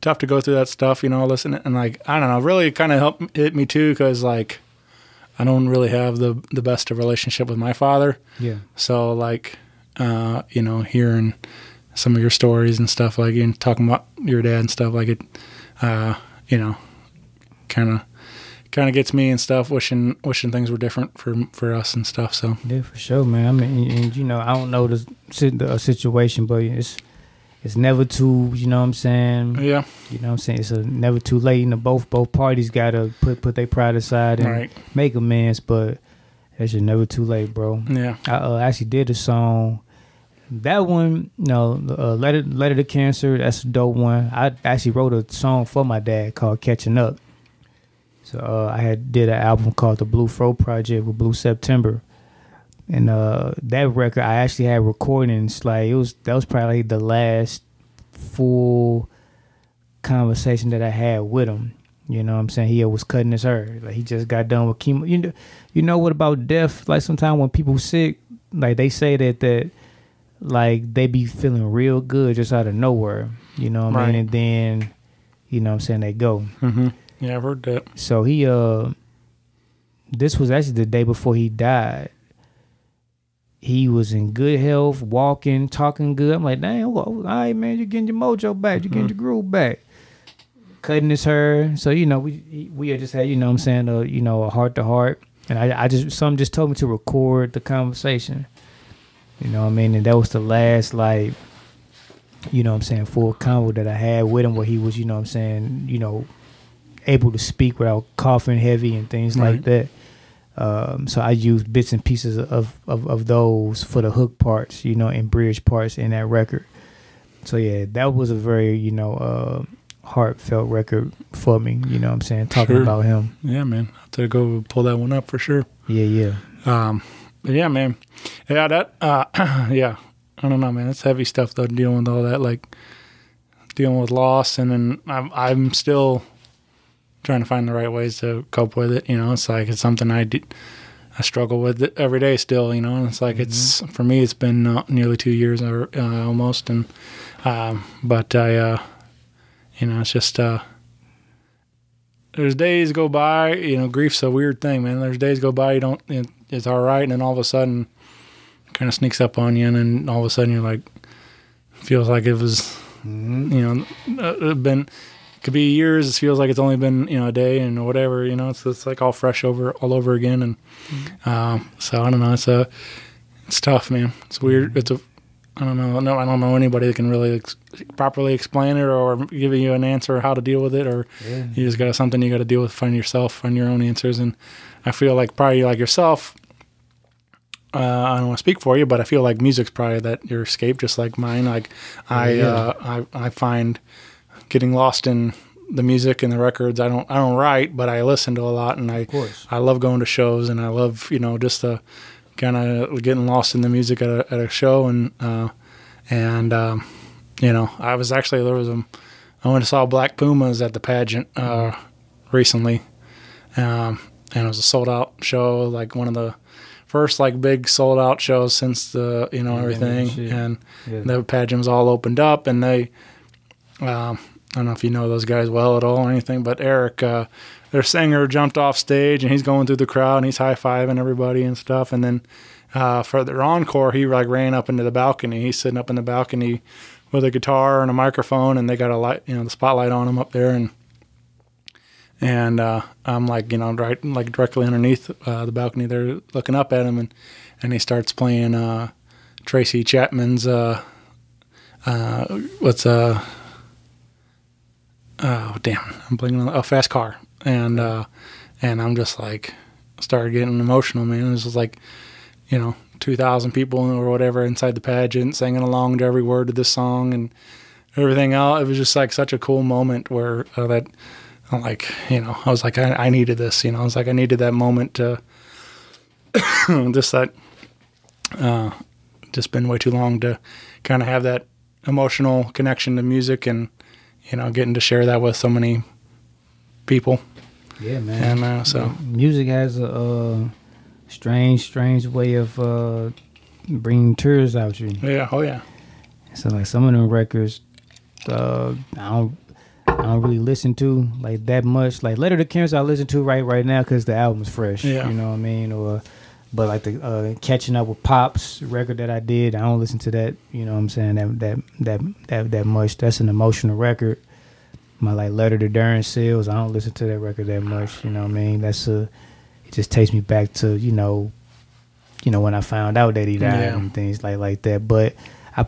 Speaker 9: tough to go through that stuff you know listen and like i don't know really kind of helped hit me too because like I don't really have the the best of relationship with my father.
Speaker 3: Yeah.
Speaker 9: So like, uh, you know, hearing some of your stories and stuff like and talking about your dad and stuff like it, uh, you know, kind of kind of gets me and stuff. Wishing wishing things were different for for us and stuff. So
Speaker 3: Yeah, for sure, man. I mean, and, you know, I don't know the, the uh, situation, but it's it's never too, you know what I'm saying?
Speaker 9: yeah,
Speaker 3: You know what I'm saying? It's never too late. And both both parties got to put put their pride aside and
Speaker 9: Right.
Speaker 3: make amends, but it's just never too late, bro.
Speaker 9: yeah,
Speaker 3: I uh, actually did a song. That one, you know, uh, letter letter to cancer. That's a dope one. I actually wrote a song for my dad called "Catching Up." So uh, I had did an album called the Blue Fro Project with Blue September, and uh, that record I actually had recordings. Like it was that was probably the last full conversation that I had with him. You know what I'm saying? He was cutting his hair. Like he just got done with chemo. You know, you know what about death? Like sometimes when people sick, like they say that that like they be feeling real good just out of nowhere. You know what I mean? And then, you know what I'm saying, they go.
Speaker 9: hmm yeah. I've heard that.
Speaker 3: So he uh this was actually the day before he died. He was in good health, walking, talking good. I'm like, dang, well, all right, man, you're getting your mojo back, you're getting your groove back. Cutting his hair. So, you know, we we had just had, you know what I'm saying, uh, you know, a heart to heart. And I, I just some just told me to record the conversation. You know what I mean? And that was the last like you know what I'm saying, full convo that I had with him where he was, you know what I'm saying, you know, able to speak without coughing heavy and things like that. Um, so I used bits and pieces of, of, of those for the hook parts, you know, and bridge parts in that record. So yeah, that was a very, you know, uh, heartfelt record for me, you know what I'm saying, talking
Speaker 9: Sure.
Speaker 3: about him.
Speaker 9: Yeah, man. I have to go pull that one up for sure.
Speaker 3: Yeah, yeah.
Speaker 9: Um, but yeah, man. Yeah, that. Uh, yeah. I don't know, man. It's heavy stuff though. Dealing with all that, like dealing with loss, and then I'm I'm still trying to find the right ways to cope with it. You know, it's like it's something I do, I struggle with it every day still. You know, and it's like it's for me. It's been uh, nearly two years or uh, almost, and um, but I, uh, you know, it's just. Uh, there's days go by, you know, grief's a weird thing, man. There's days go by, you don't, it, it's all right, and then all of a sudden, it kind of sneaks up on you, and then all of a sudden you're like, feels like it was, you know, uh, been, could be years. It feels like it's only been, you know, a day and whatever, you know. It's it's like all fresh over all over again, and um, so I don't know. It's a, it's tough, man. It's weird. It's a, I don't know. No, I don't know anybody that can really ex- properly explain it or give you an answer how to deal with it, or you just got something you got to deal with, find yourself, find your own answers. And I feel like probably like yourself. Uh, I don't want to speak for you, but I feel like music's probably that your escape, just like mine. Like I,
Speaker 3: Yeah.
Speaker 9: uh, I, I find getting lost in the music and the records. I don't, I don't write, but I listen to a lot, and I,
Speaker 3: course.
Speaker 9: I love going to shows, and I love, you know, just the kind of getting lost in the music at a, at a show, and uh, and um, you know, I was actually there was a, I went and saw Black Pumas at the pageant uh, recently, um, and it was a sold out show, like one of the first like big sold out shows since the you know everything, and
Speaker 3: Yeah.
Speaker 9: the pageant was all opened up, and they. Um, I don't know if you know those guys well at all or anything, but Eric, uh, their singer, jumped off stage and he's going through the crowd and he's high fiving everybody and stuff. And then uh, for their encore, he like ran up into the balcony. He's sitting up in the balcony with a guitar and a microphone, and they got a light, you know, the spotlight on him up there. And and uh, I'm like, you know, right like directly underneath uh, the balcony they're looking up at him, and and he starts playing uh, Tracy Chapman's uh, uh, what's uh oh damn. I'm blinking on a fast car. And uh and i'm just like started getting emotional man. It was just like you know 2000 people or whatever inside the pageant singing along to every word of this song and everything else it was just like such a cool moment where uh, that I'm like you know i was like I, I needed this you know. I was like i needed that moment to just that uh just been way too long to kind of have that emotional connection to music and you know getting to share that with so many people
Speaker 3: Yeah, man.
Speaker 9: and uh, so
Speaker 3: music has a uh, strange, strange way of uh, bringing tears out you.
Speaker 9: yeah oh yeah
Speaker 3: So like some of them records, uh, I don't, I don't really listen to like that much. Like Letter to Cancer, I listen to right right now because the album's fresh.
Speaker 9: Yeah.
Speaker 3: you know what I mean. Or, but like the uh, catching up with Pops record that I did, I don't listen to that. You know what I'm saying that that that that that much. That's an emotional record. My like Letter to Darren Seals, I don't listen to that record that much. You know what I mean. That's a. It just takes me back to you know, you know when I found out that he died
Speaker 9: Yeah.
Speaker 3: and things like like that. But I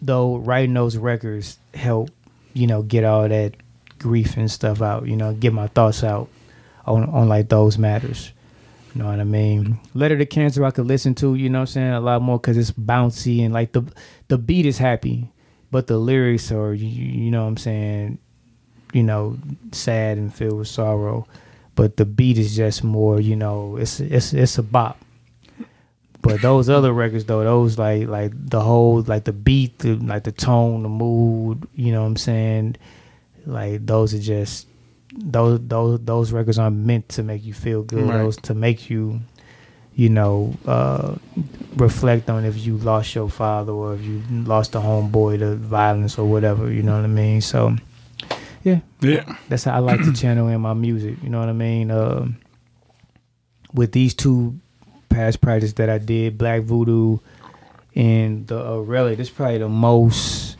Speaker 3: though writing those records help you know get all that grief and stuff out you know get my thoughts out on on like those matters you know what i mean? Letter to cancer i could listen to you know what i'm saying a lot more because it's bouncy and like the the beat is happy but the lyrics are you, you know what i'm saying you know sad and filled with sorrow. But the beat is just more you know it's it's it's a bop. But those other records though, those like like the whole like the beat, the like the tone, the mood, you know what I'm saying? Like those are just those those those records aren't meant to make you feel good.
Speaker 9: Right.
Speaker 3: Those to make you, you know, uh, reflect on if you lost your father or if you lost a homeboy to violence or whatever. You know what I mean? So, yeah,
Speaker 9: yeah
Speaker 3: that's how I like to channel in my music. You know what I mean? Um, with these two past projects that I did, Black Voodoo and the uh, Relic, this is probably the most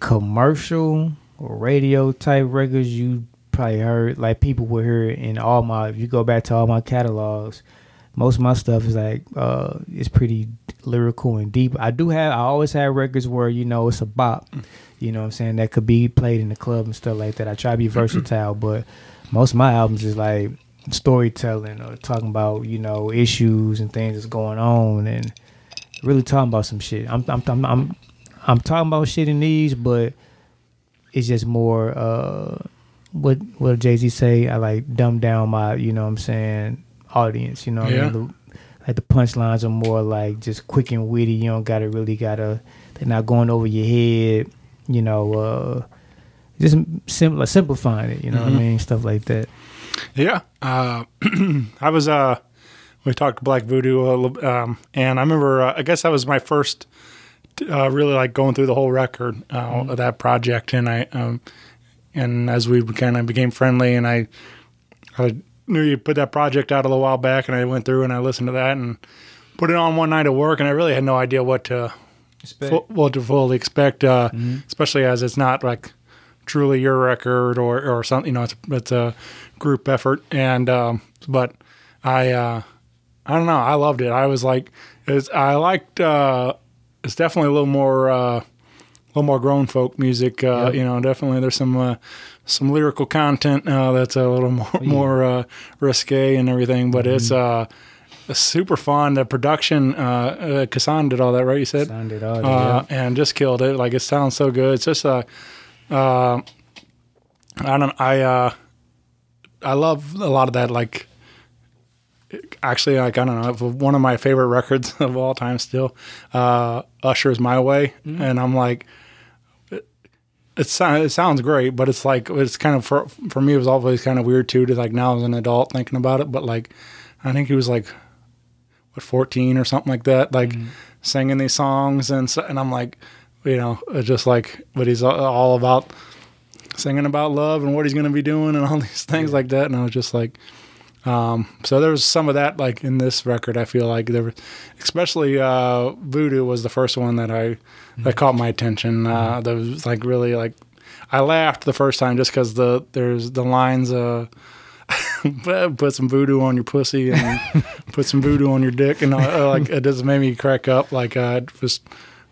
Speaker 3: commercial radio type records you probably heard. Like people were here in all my. If you go back to all my catalogs, most of my stuff is like uh it's pretty lyrical and deep. I do have I always have records where you know it's a bop. You know what I'm saying? That could be played in the club and stuff like that. I try to be versatile, but most of my albums is like storytelling or talking about, you know, issues and things that's going on and really talking about some shit. I'm I'm I'm I'm, I'm talking about shit in these, but it's just more uh what what Jay Z say, I like dumb down my, you know what I'm saying, audience, you know what I
Speaker 9: Yeah.
Speaker 3: mean? The, like the punchlines are more like just quick and witty. You don't gotta really gotta they're not going over your head, you know, uh just sim- like simplifying it, you know what I mean? Stuff like that.
Speaker 9: Yeah, uh, I was. Uh, we talked Black Voodoo, a little, um, and I remember. Uh, I guess that was my first, uh, really like going through the whole record uh, of that project, and I, um, and as we kind of became friendly, and I, I knew you put that project out a little while back, and I went through and I listened to that and put it on one night at work, and I really had no idea what to, fu- what to fully expect, uh, especially as it's not like truly your record or or something. You know, it's it's a group effort, and um, but I uh, I don't know. I loved it. I was like, it's, I liked. Uh, it's definitely a little more. Uh, a little more grown folk music, uh,
Speaker 3: Yep.
Speaker 9: you know. Definitely, there's some uh, some lyrical content uh, that's a little more more uh, risque and everything, but it's uh, it's super fun. The production, uh, uh, Kassan did all that, right? You said,
Speaker 3: all
Speaker 9: uh, and just killed it. Like it sounds so good. It's just a, uh, I don't, I, uh, I love a lot of that. Like, actually, like I don't know, one of my favorite records of all time still, uh, Usher's "My Way," and I'm like. It, it, it sounds great, but it's like it's kind of for for me. It was always kind of weird too to like now as an adult thinking about it. But like, I think he was like what 14 or something like that, like singing these songs and so, and I'm like, you know, just like, but he's all- all about singing about love and what he's going to be doing and all these things like that. And I was just like, um, so there was some of that like in this record. I feel like there, was, especially uh, Voodoo was the first one that I that caught my attention. Uh, that was like really like I laughed the first time just because the there's the lines. Uh, put some voodoo on your pussy and put some voodoo on your dick and uh, like it just made me crack up like I just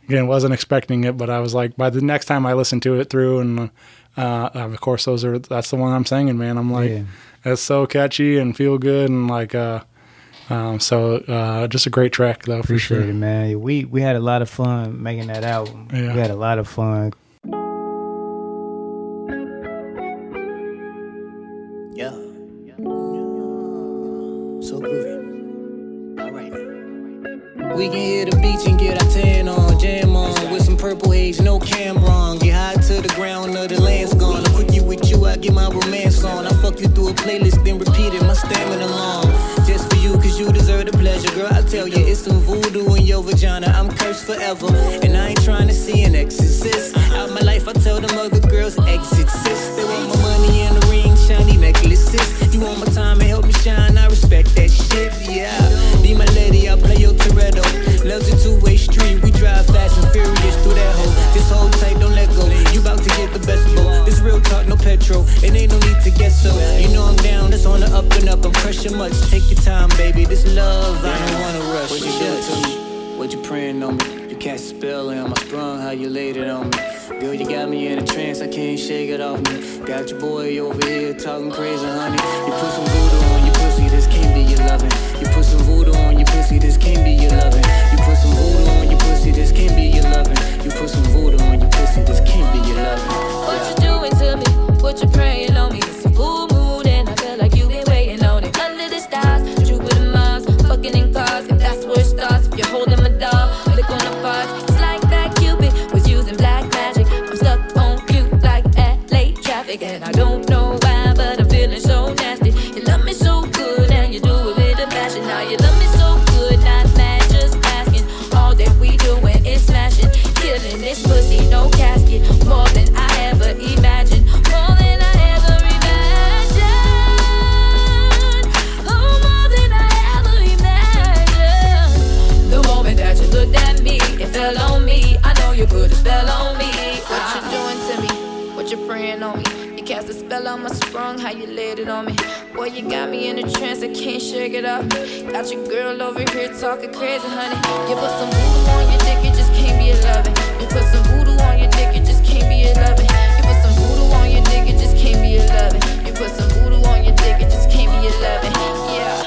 Speaker 9: again wasn't expecting it but I was like by the next time I listened to it through and uh, of course those are that's the one I'm singing man I'm like
Speaker 3: Yeah.
Speaker 9: It's so catchy and feel good and like uh um so uh just a great track though for
Speaker 3: Appreciate
Speaker 9: sure
Speaker 3: it, man. We we had a lot of fun making that album.
Speaker 9: Yeah.
Speaker 3: We had a lot of fun.
Speaker 7: Yeah. So groovy. Alright. We can hit the beach and get our tan on, jam on with some purple haze, no camera a playlist, then repeat it, my stamina long. Just for you, cause you deserve the pleasure, girl. I tell you, it's some voodoo in your vagina. I'm cursed forever, and I ain't trying to see an exorcist. Out my life, I tell them other girls exit sis. They want my money and the ring, shiny necklaces. You want my time and help me shine, I respect that shit, yeah. Be my lady, I'll play your Toretto. Love's a two-way street, we drive fast and furious through that hole. This hold tight, don't let to get the best of both. This real talk, no petrol. It ain't no need to get so. You know I'm down, that's on the up and up. I'm crushing much. Take your time, baby. This love, I don't wanna rush. What you doing to me? What you praying on me? You cast a spell on my sprung, how you laid it on me. Girl, you got me in a trance, I can't shake it off me. Got your boy over here talking crazy, honey. You put some voodoo on your pussy, this can't be your loving. You put some voodoo on your pussy, this can't be your loving. You put some voodoo on your pussy, this can't be your loving. You put some voodoo on your pussy, this can't be your loving.
Speaker 11: What you doing to me? What you praying on me? It's a full moon and I feel like you've been waiting on it. Under the stars, Jupiter, Mars, fucking in cars. If that's where it starts, if you're holding my dog, click on the parts. It's like that Cupid was using black magic. I'm stuck on you like LA traffic and I don't know Boy, you got me in a trance, I can't shake it up. Got your girl over here talking crazy, honey. You put some voodoo on your dick, it just can't be a loving. You put some voodoo on your dick, it just can't be a loving. You put some voodoo on your dick, it just can't be a loving. You put some voodoo on your dick, it just can't be a loving. Yeah.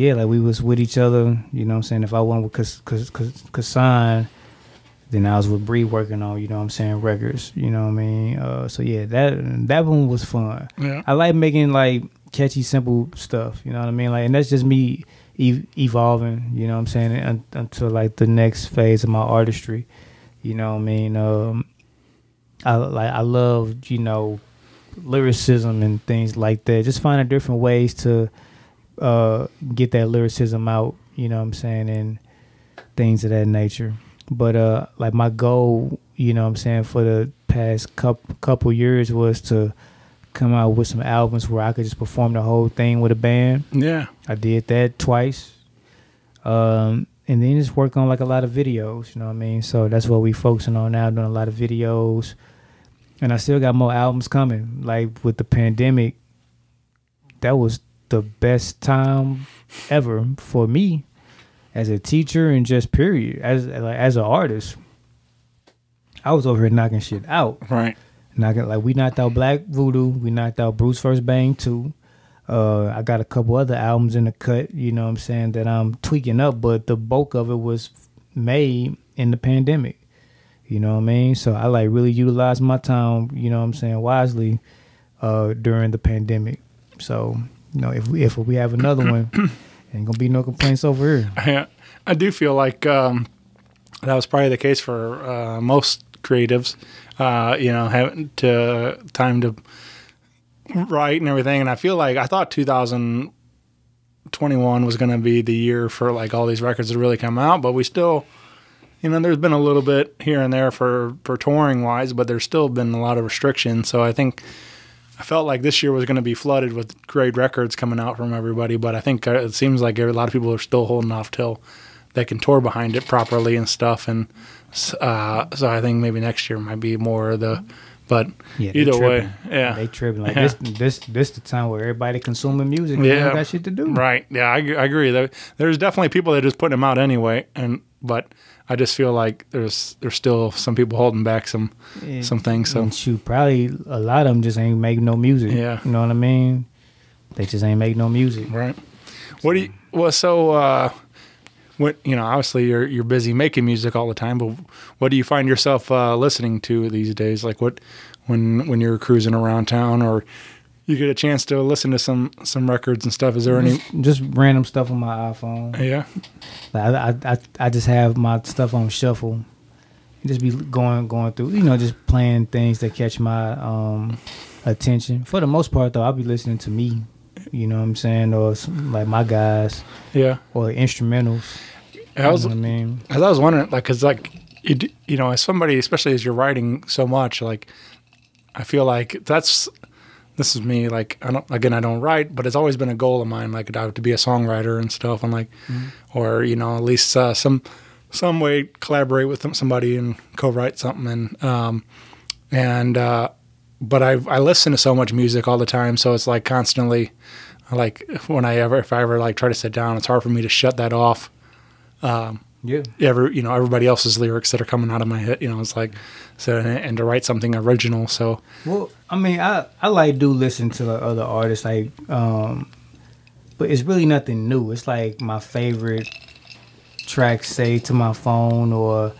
Speaker 3: Yeah, like we was with each other, you know what I'm saying? If I went with Kas- Kas- Kas- Kassan, then I was with Bree working on, you know what I'm saying, records, you know what I mean? Uh so yeah, that that one was fun.
Speaker 9: Yeah.
Speaker 3: I like making like catchy simple stuff, you know what I mean? Like and that's just me evolving, you know what I'm saying, un- until like the next phase of my artistry. You know what I mean? Um I like I love, you know, lyricism and things like that. Just finding different ways to uh get that lyricism out, you know what I'm saying, and things of that nature. But uh like my goal, you know what I'm saying, for the past couple couple years was to come out with some albums where I could just perform the whole thing with a band.
Speaker 9: Yeah.
Speaker 3: I did that twice. Um and then just work on like a lot of videos, you know what I mean? So that's what we focusing on now, doing a lot of videos. And I still got more albums coming. Like with the pandemic, that was the best time ever for me as a teacher and just period as like as an artist. I was over here knocking shit out.
Speaker 9: Right.
Speaker 3: Knocking like we knocked out Black Voodoo, we knocked out Bruce First Bang too. Uh, I got a couple other albums in the cut, you know what I'm saying, that I'm tweaking up, but the bulk of it was made in the pandemic. You know what I mean? So I like really utilized my time, you know what I'm saying, wisely uh during the pandemic. So, you know, if we if we have another one, ain't gonna be no complaints over here.
Speaker 9: Yeah, I do feel like um, that was probably the case for uh, most creatives. Uh, you know, having to time to write and everything. And I feel like I thought 2021 was going to be the year for like all these records to really come out, but we still, you know, there's been a little bit here and there for for touring wise, but there's still been a lot of restrictions. So I think. I felt like this year was going to be flooded with great records coming out from everybody, but I think uh, it seems like a lot of people are still holding off till they can tour behind it properly and stuff. And uh, so I think maybe next year might be more of the. But
Speaker 3: Yeah,
Speaker 9: either way,
Speaker 3: tripping.
Speaker 9: yeah,
Speaker 3: They tripping. Like
Speaker 9: Yeah.
Speaker 3: this this this the time where everybody consuming music. Yeah. got shit to do.
Speaker 9: Right? Yeah, I, I agree. There, there's definitely people that are just putting them out anyway, and but I just feel like there's there's still some people holding back some
Speaker 3: And-
Speaker 9: some things. So
Speaker 3: and shoot, probably a lot of them just ain't make no music.
Speaker 9: Yeah.
Speaker 3: you know what I mean. They just ain't make no music.
Speaker 9: Right. What do you? Well, so uh, what you know? Obviously, you're you're busy making music all the time, but what do you find yourself uh, listening to these days? Like what when when you're cruising around town, or you get a chance to listen to some some records and stuff? Is there any?
Speaker 3: Just, random stuff on my iPhone.
Speaker 9: Yeah.
Speaker 3: I, I, I, just have my stuff on shuffle. And Just be going going through, you know, just playing things that catch my um attention. For the most part, though, I'll be listening to me. You know what I'm saying, or some, like my guys,
Speaker 9: Yeah.
Speaker 3: or instrumentals.
Speaker 9: I was,
Speaker 3: you know what I mean,
Speaker 9: As I was wondering, like, cause like you, you know, as somebody, especially as you're writing so much, like, I feel like that's this is me. Like, I don't again, I don't write, but it's always been a goal of mine, like, to be a songwriter and stuff, and like, or you know, at least uh, some some way collaborate with somebody and co-write something, and um, and uh, but I I listen to so much music all the time, so it's like constantly. Like when I ever, if I ever like try to sit down, it's hard for me to shut that off
Speaker 3: yeah.
Speaker 9: every you know everybody else's lyrics that are coming out of my head. You know, it's like so and, and to write something original. So
Speaker 3: Well, I mean, I I like do listen to like, other artists, like, um, but it's really nothing new. It's like my favorite tracks say to my phone, or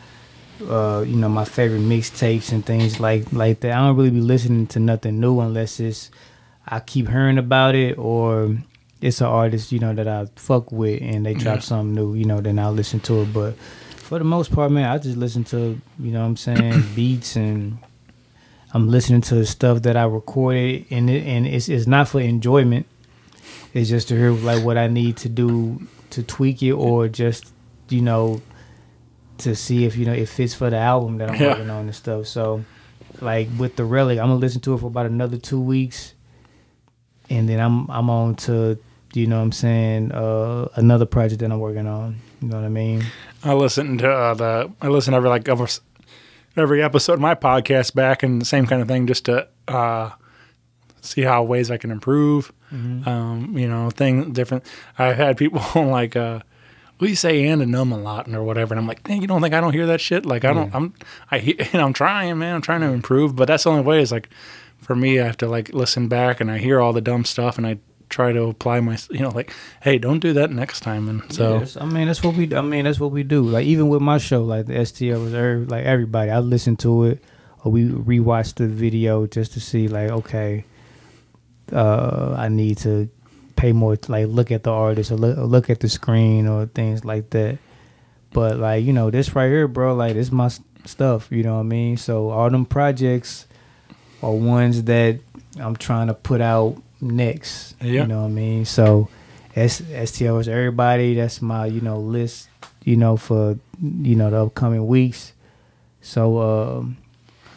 Speaker 3: uh, you know, my favorite mixtapes and things like like that. I don't really be listening to nothing new unless it's I keep hearing about it or it's an artist you know that I fuck with and they drop
Speaker 9: Yeah.
Speaker 3: something new. You know, then I'll listen to it. But for the most part, man, I just listen to you know what I'm saying beats and I'm listening to the stuff that I recorded, and it, and it's it's not for enjoyment. It's just to hear like what I need to do to tweak it, or just you know to see if you know it fits for the album that I'm
Speaker 9: Yeah.
Speaker 3: working on and stuff. So, like with the relic, I'm gonna listen to it for about another two weeks, and then I'm I'm on to you know what I'm saying uh, another project that I'm working on. You know what I mean?
Speaker 9: I listen to uh, the I listen every like every, every episode of my podcast back and the same kind of thing just to uh, see how ways I can improve. Um, you know, thing different. I've had people like, uh, "Well, you say and and um a lot or whatever," and I'm like, "Man, you don't think I don't hear that shit? Like, I don't. I'm I you I'm trying, man. I'm trying to improve, but that's the only way. Is like for me, I have to like listen back and I hear all the dumb stuff and I try to apply my, you know, like, hey, don't do that next time. And so.
Speaker 3: Yes, I mean that's what we. I mean that's what we do. Like even with my show, like the STL was like everybody. I listen to it, or we rewatch the video just to see like okay, uh, I need to pay more like look at the artist or look, or look at the screen or things like that. But like you know this right here, bro, like this my stuff. You know what I mean? So all them projects are ones that I'm trying to put out next.
Speaker 9: Yeah.
Speaker 3: You know what I mean? So S- STL is everybody. That's my you know list. You know for you know the upcoming weeks. So um,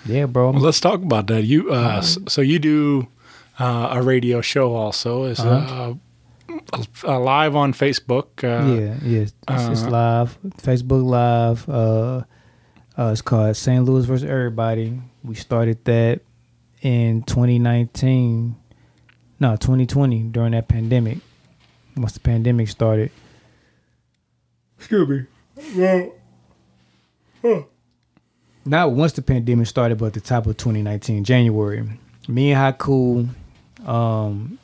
Speaker 3: yeah, bro.
Speaker 9: Well, let's talk about that. You uh, so you do uh, a radio show also is
Speaker 3: Uh-huh.
Speaker 9: uh, live on Facebook. Uh,
Speaker 3: yeah, yeah. It's, it's
Speaker 9: uh,
Speaker 3: live, Facebook Live. Uh, uh, it's called St. Louis versus Everybody. We started that in 2019. No, 2020 during that pandemic. Once the pandemic started. Excuse me. Well, Not once the pandemic started, but the top of 2019, January. Me and Haku, um,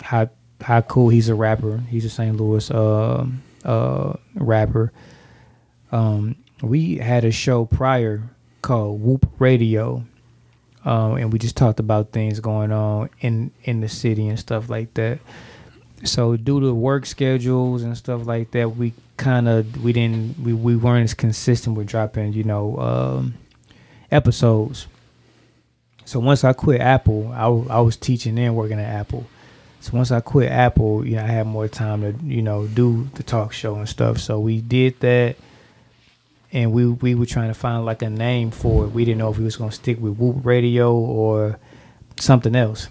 Speaker 3: how how cool he's a rapper. He's a St. Louis uh, uh, rapper. Um, we had a show prior called Whoop Radio, um, and we just talked about things going on in in the city and stuff like that. So due to work schedules and stuff like that, we kind of we didn't we, we weren't as consistent with dropping you know um, episodes. So once I quit Apple, I, I was teaching and working at Apple. So once I quit Apple, you know, I had more time to, you know, do the talk show and stuff. So we did that and we we were trying to find like a name for it. We didn't know if we was gonna stick with Whoop Radio or something else.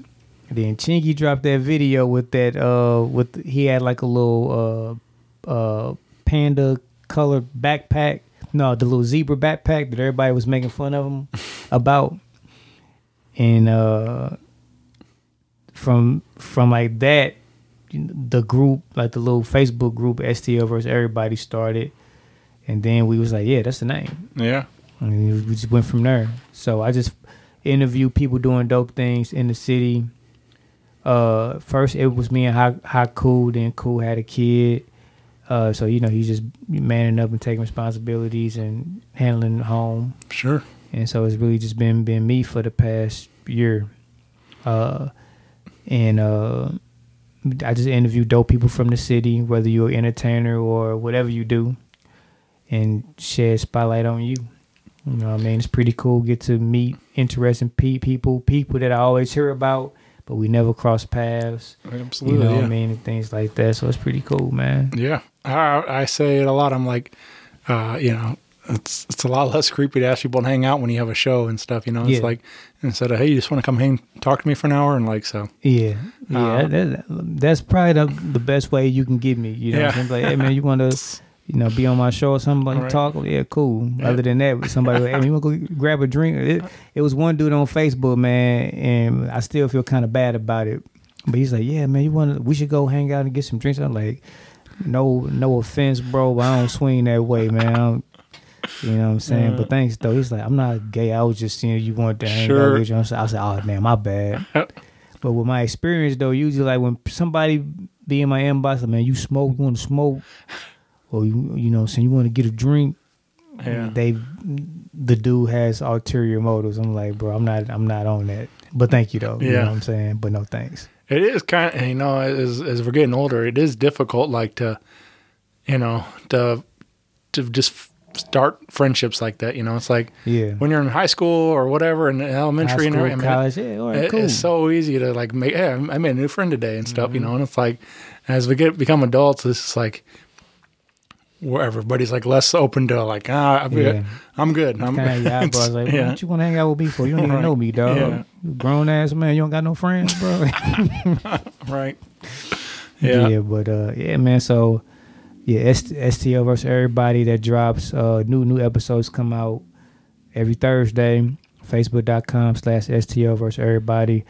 Speaker 3: Then Chingy dropped that video with that uh with he had like a little uh uh panda colored backpack. No, the little zebra backpack that everybody was making fun of him about. And uh from from like that the group like the little facebook group stl versus everybody started and then we was like yeah that's the name.
Speaker 9: Yeah.
Speaker 3: and we just went from there. So i just interview people doing dope things in the city. Uh first it was me and cool then cool had a kid. Uh so you know he's just manning up and taking responsibilities and handling the home.
Speaker 9: Sure.
Speaker 3: and so it's really just been been me for the past year. Uh and uh i just interview dope people from the city whether you're an entertainer or whatever you do and shed spotlight on you you know what i mean it's pretty cool get to meet interesting pe- people people that i always hear about but we never cross paths
Speaker 9: Absolutely.
Speaker 3: you know
Speaker 9: yeah.
Speaker 3: what i mean and things like that so it's pretty cool man
Speaker 9: Yeah, I, I say it a lot. I'm like, uh, you know, it's it's a lot less creepy to ask people to hang out when you have a show and stuff. You know, it's
Speaker 3: Yeah.
Speaker 9: like instead of hey, you just want to come hang, talk to me for an hour, and like so.
Speaker 3: Yeah, yeah,
Speaker 9: Uh,
Speaker 3: that, that's probably the, the best way you can get me. You know, what I'm
Speaker 9: Yeah.
Speaker 3: saying? like, hey man, you want to, you know, be on my show or something, like
Speaker 9: Right.
Speaker 3: talk? Oh, yeah, cool. Other than that, somebody, hey, you want to go grab a drink? It, it was one dude on Facebook, man, and I still feel kind of bad about it. But he's like, yeah, man, you want to? We should go hang out and get some drinks. I'm like, no, no offense, bro, but I don't swing that way, man. You know what I'm saying? But thanks though. He's like, I'm not gay. I was just seeing you wanted to hang
Speaker 9: Sure.
Speaker 3: out with you. I said, oh man, my bad. But with my experience though, usually like when somebody be in my inbox, like, man, you smoke, you want to smoke, or you you know, saying you want to get a drink.
Speaker 9: Yeah.
Speaker 3: They the dude has ulterior motives. I'm like, bro, I'm not I'm not on that. But thank you though. You
Speaker 9: Yeah.
Speaker 3: know what I'm saying? But no thanks.
Speaker 9: It is kind of you know as as we're getting older, it is difficult like to, you know, to to just start friendships like that. You know, it's like
Speaker 3: Yeah.
Speaker 9: when you're in high school or whatever, in elementary and
Speaker 3: school,
Speaker 9: everything. I mean,
Speaker 3: college, yeah, all right,
Speaker 9: it-
Speaker 3: cool.
Speaker 9: It's so easy to like make. Hey, I made a new friend today and stuff.
Speaker 3: Mm-hmm.
Speaker 9: You know, and it's like as we get become adults, it's like where everybody's like less open to like ah I'm good.
Speaker 3: Yeah.
Speaker 9: I'm good. I'm
Speaker 3: Kind of your eyebrows like,
Speaker 9: yeah.
Speaker 3: what you want to hang out with me for? You don't even
Speaker 9: Right.
Speaker 3: know me, dog.
Speaker 9: Yeah.
Speaker 3: You grown ass man. You don't got no friends, bro.
Speaker 9: right. Yeah.
Speaker 3: Yeah, but uh, yeah, man. So yeah, S- STL versus everybody that drops. Uh, new new episodes come out every Thursday. Facebook.com slash STL versus everybody.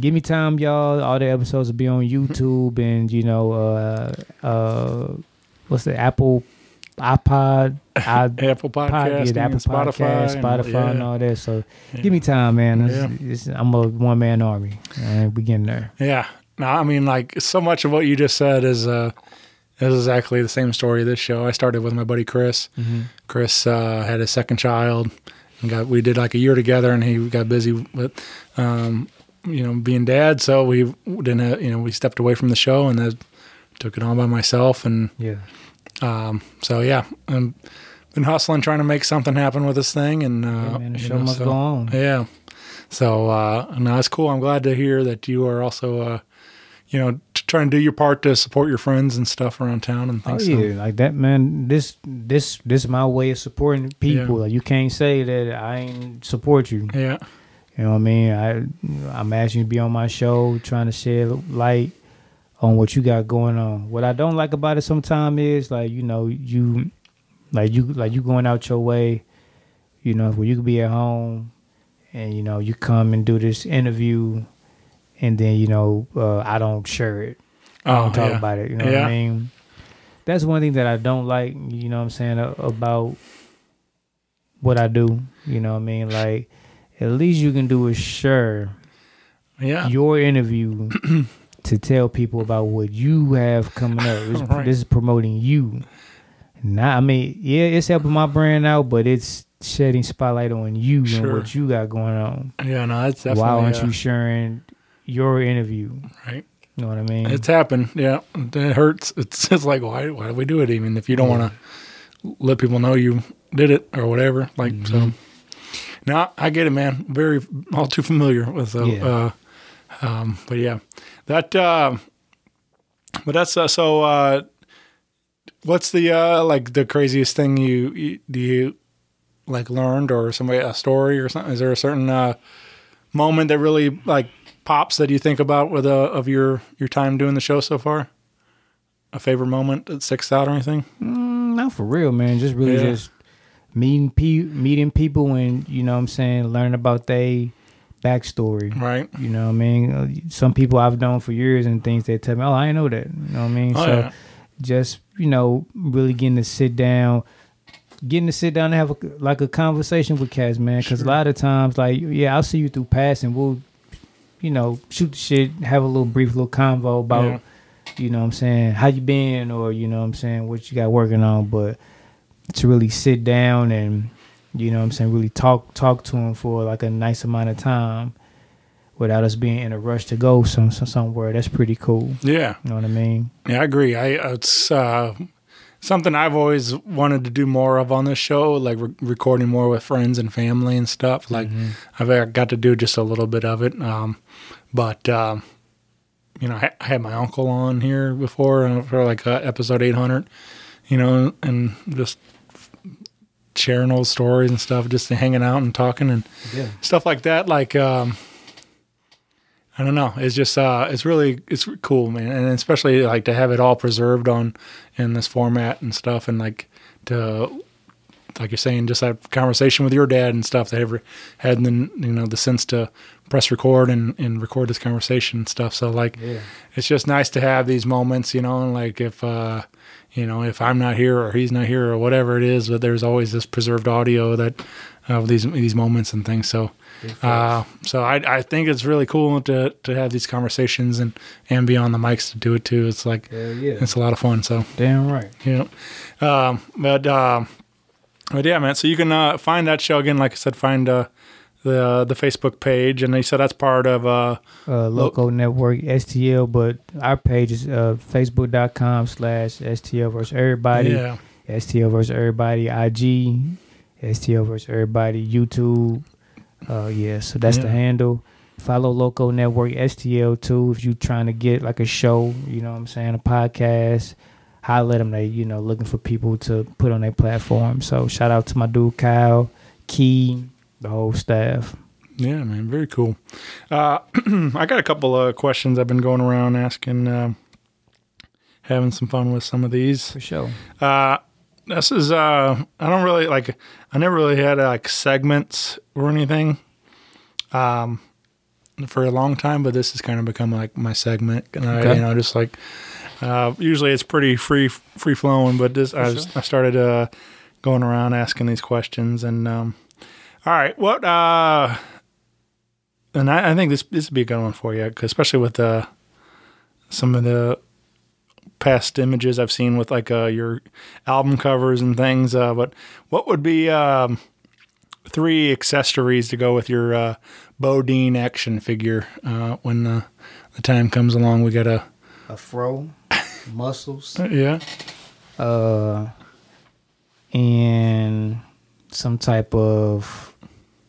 Speaker 3: Give me time, y'all. All the episodes will be on YouTube and you know, uh, uh, what's the Apple iPod, I,
Speaker 9: Apple Podcasting
Speaker 3: yeah, Apple
Speaker 9: and Spotify
Speaker 3: Podcast,
Speaker 9: and-
Speaker 3: Spotify, and
Speaker 9: yeah.
Speaker 3: all that. So give me time, man. It's-
Speaker 9: Yeah.
Speaker 3: it's- I'm a one man army. And we getting there.
Speaker 9: Yeah. No, I mean, like so much of what you just said is uh, is exactly the same story of this show. I started with my buddy Chris.
Speaker 3: Mhm.
Speaker 9: Chris uh, had his second child, and got we did like a year together, and he got busy with, um, you know, being dad. So we didn't, uh, you know, we stepped away from the show, and then took it on by myself, and
Speaker 3: Yeah.
Speaker 9: Um, so yeah, and been hustling, trying to make something happen with this thing, and uh,
Speaker 3: Yeah, man, the
Speaker 9: you
Speaker 3: show must
Speaker 9: so-
Speaker 3: go on.
Speaker 9: Yeah, so uh, no, it's cool. I'm glad to hear that you are also, uh, you know, t- trying to do your part to support your friends and stuff around town and
Speaker 3: Oh
Speaker 9: things.
Speaker 3: yeah, like that, man. This this this is my way of supporting people.
Speaker 9: Yeah.
Speaker 3: Like you can't say that I ain't support you.
Speaker 9: Yeah,
Speaker 3: You know what I mean? I I'm asking you to be on my show, trying to shed light on what you got going on. What I don't like about it sometimes is like you know you like you like you going out your way, you know, where you could be at home, and you know you come and do this interview, and then you know uh, I don't share it. I
Speaker 9: Oh,
Speaker 3: don't talk
Speaker 9: yeah.
Speaker 3: about it. You know what I mean? That's one thing that I don't like. You know what I'm saying about what I do. You know what I mean? Like at least you can do is share
Speaker 9: yeah,
Speaker 3: your interview to tell people about what you have coming up. This,
Speaker 9: Right.
Speaker 3: this is promoting you. Not, I mean, yeah, it's helping my brand out, but it's shedding spotlight on you
Speaker 9: Sure.
Speaker 3: and what you got going on.
Speaker 9: yeah. No, it's definitely.
Speaker 3: Why aren't
Speaker 9: uh,
Speaker 3: you sharing your interview?
Speaker 9: right?
Speaker 3: You know what I mean?
Speaker 9: It's happened. Yeah, it hurts. It's it's like why why do we do it even if you don't want to let people know you did it or whatever. Like so.
Speaker 3: Mm-hmm.
Speaker 9: No, I get it, man. Very all too familiar with. Uh,
Speaker 3: Yeah.
Speaker 9: uh, um, but yeah, that. Uh, but that's uh, so. Uh, what's the uh, like the craziest thing you, you do you like learned or somebody a story or something? Is there a certain uh, moment that really like pops that you think about with uh, of your your time doing the show so far? A favorite moment that sticks out or anything?
Speaker 3: Mm, not for real, man. Just really
Speaker 9: Yeah.
Speaker 3: just meeting pe- meeting people and you know what I'm saying, learning about their backstory.
Speaker 9: Right.
Speaker 3: You know what I mean? Uh, Some people I've known for years and things they tell me, "Oh, I know that." You know what I mean?
Speaker 9: Oh,
Speaker 3: so
Speaker 9: yeah.
Speaker 3: just, you know, really getting to sit down getting to sit down and have a, like a conversation with cats, man. Because a lot of times, like, yeah, I'll see you through pass and we'll, you know, shoot the shit, have a little brief little convo about,
Speaker 9: Yeah.
Speaker 3: you know what I'm saying, how you been or, you know what I'm saying, what you got working on. But to really sit down and, you know what I'm saying, really talk talk to him for like a nice amount of time without us being in a rush to go some, some somewhere, that's pretty cool.
Speaker 9: Yeah.
Speaker 3: You know what I mean?
Speaker 9: Yeah, I agree. I it's uh, something I've always wanted to do more of on this show, like re- recording more with friends and family and stuff. Like I've uh, got to do just a little bit of it, um, but um, you know, I, I had my uncle on here before uh, for like uh, episode eight hundred, you know, and just sharing old stories and stuff, just hanging out and talking and
Speaker 3: Yeah.
Speaker 9: stuff like that. Like, um, I don't know. It's just, uh, it's really, it's cool, man. And especially like to have it all preserved on in this format and stuff. And like to, like you're saying, just have conversation with your dad and stuff that ever had then, you know, the sense to press record and, and record this conversation and stuff. So like,
Speaker 3: Yeah.
Speaker 9: it's just nice to have these moments, you know, and like if, uh, you know, if I'm not here or he's not here or whatever it is, but there's always this preserved audio that of these these moments and things. So, uh, so I I think it's really cool to to have these conversations and and be on the mics to do it too. It's like
Speaker 3: yeah.
Speaker 9: it's a lot of fun. So
Speaker 3: Damn right.
Speaker 9: Yeah. um, but um, but yeah, man. So you can uh, find that show again. Like I said, find uh, the the Facebook page, and they said that's part of uh,
Speaker 3: uh, Loco Network STL, but our page is uh, facebook.com slash STL versus everybody.
Speaker 9: Yeah.
Speaker 3: STL versus everybody IG, STL versus everybody YouTube. Uh, yeah, so that's the handle. Follow Loco Network STL too if you're trying to get like a show. You know what I'm saying, a podcast. Holler at them. They you know looking for people to put on their platform. So shout out to my dude Kyle, Key, the whole staff.
Speaker 9: Yeah, man, very cool. Uh, I got a couple of questions I've been going around asking, uh, having some fun with some of these.
Speaker 3: For sure.
Speaker 9: Uh, this is uh, I don't really like. I never really had like segments or anything, um, for a long time. But this has kind of become like my segment, and I,
Speaker 3: Okay.
Speaker 9: you know, just like uh, usually it's pretty free free flowing, but this I, was, I started uh, going around asking these questions, and um, all right, what uh, and I, I think this this would be a good one for you, 'cause especially with uh, some of the past images I've seen with like uh, your album covers and things. Uh, but what would be um, three accessories to go with your uh, Bodine action figure uh, when the, the time comes along? We got a
Speaker 3: A fro, muscles.
Speaker 9: yeah,
Speaker 3: uh, and some type of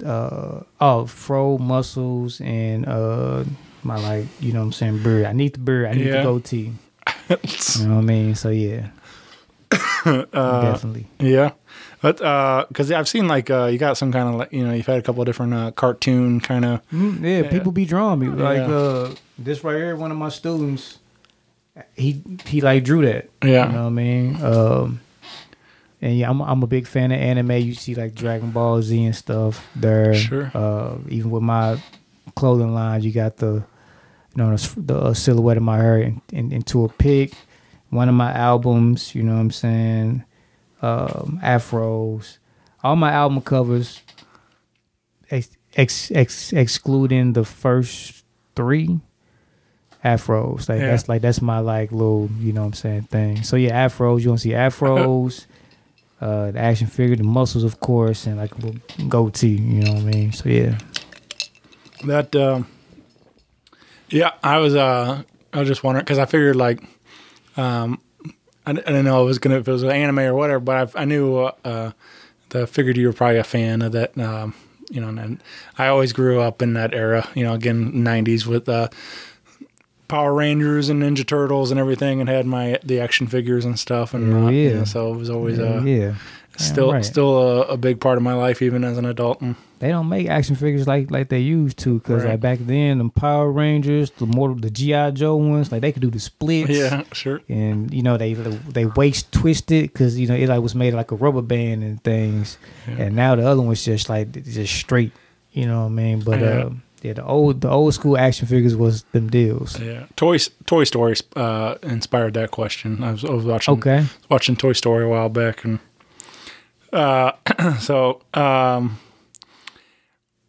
Speaker 3: uh oh fro muscles and uh my like you know what I'm saying beard. I need the beard. I need
Speaker 9: Yeah.
Speaker 3: the goatee. you know what I mean? So yeah,
Speaker 9: Uh,
Speaker 3: definitely.
Speaker 9: yeah. But uh, because I've seen like uh, you got some kind of like you know you've had a couple of different uh, cartoon kind of
Speaker 3: Mm, yeah, people be drawing me like
Speaker 9: Yeah.
Speaker 3: uh this right here. One of my students, he he like drew that.
Speaker 9: Yeah.
Speaker 3: you know what I mean. Um, and yeah, I'm I'm a big fan of anime. You see like Dragon Ball Z and stuff there.
Speaker 9: Sure.
Speaker 3: Uh, even with my clothing line, you got the you know the, the uh, silhouette of my hair in, in, into a pic. One of my albums, you know what I'm saying. Um, afros, all my album covers, ex, ex, ex, excluding the first three afros. Like
Speaker 9: Yeah.
Speaker 3: that's like that's my like little, you know what I'm saying, thing. So yeah, afros, you gonna see afros, uh the action figure, the muscles of course, and like a goatee, you know what I mean? So yeah.
Speaker 9: That um yeah, I was uh I was just wondering because I figured like um I, I didn't know it was gonna if it was an anime or whatever, but I, I knew uh, uh the figured you were probably a fan of that um you know and I always grew up in that era you know again 90s with uh Power Rangers and Ninja Turtles and everything and had my the action figures and stuff and
Speaker 3: Hell
Speaker 9: uh, you
Speaker 3: yeah.
Speaker 9: know, so it was always uh
Speaker 3: yeah.
Speaker 9: still
Speaker 3: right.
Speaker 9: still a, a big part of my life even as an adult and
Speaker 3: They don't make action figures like like they used to, cause
Speaker 9: Right.
Speaker 3: like back then, the Power Rangers, the more the GI Joe ones, like they could do the splits.
Speaker 9: yeah sure
Speaker 3: and you know they they waist twisted because you know it like was made like a rubber band and things, and now the other one's just like just straight. You know what I mean? But
Speaker 9: Yeah.
Speaker 3: uh, yeah, the old the old school action figures was them deals.
Speaker 9: Yeah, Toy Toy Story uh, inspired that question. I was, I was watching
Speaker 3: Okay.
Speaker 9: watching Toy Story a while back, and uh, so um,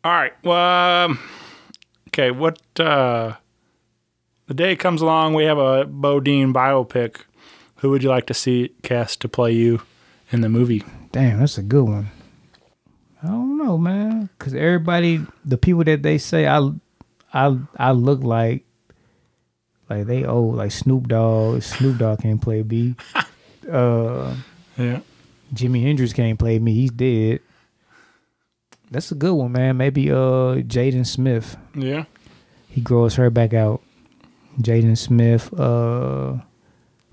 Speaker 9: all right. Well, um, okay. What uh, the day comes along, we have a Bodine biopic. Who would you like to see cast to play you in the movie?
Speaker 3: Damn, that's a good one. Know, man, because everybody, the people that they say I, I, I look like, like they old, like Snoop Dogg. Snoop Dogg can't play B. Uh,
Speaker 9: Yeah,
Speaker 3: Jimi Hendrix can't play me. He's dead. That's a good one, man. Maybe uh Jaden Smith.
Speaker 9: yeah,
Speaker 3: He grows her back out. Jaden Smith. Uh,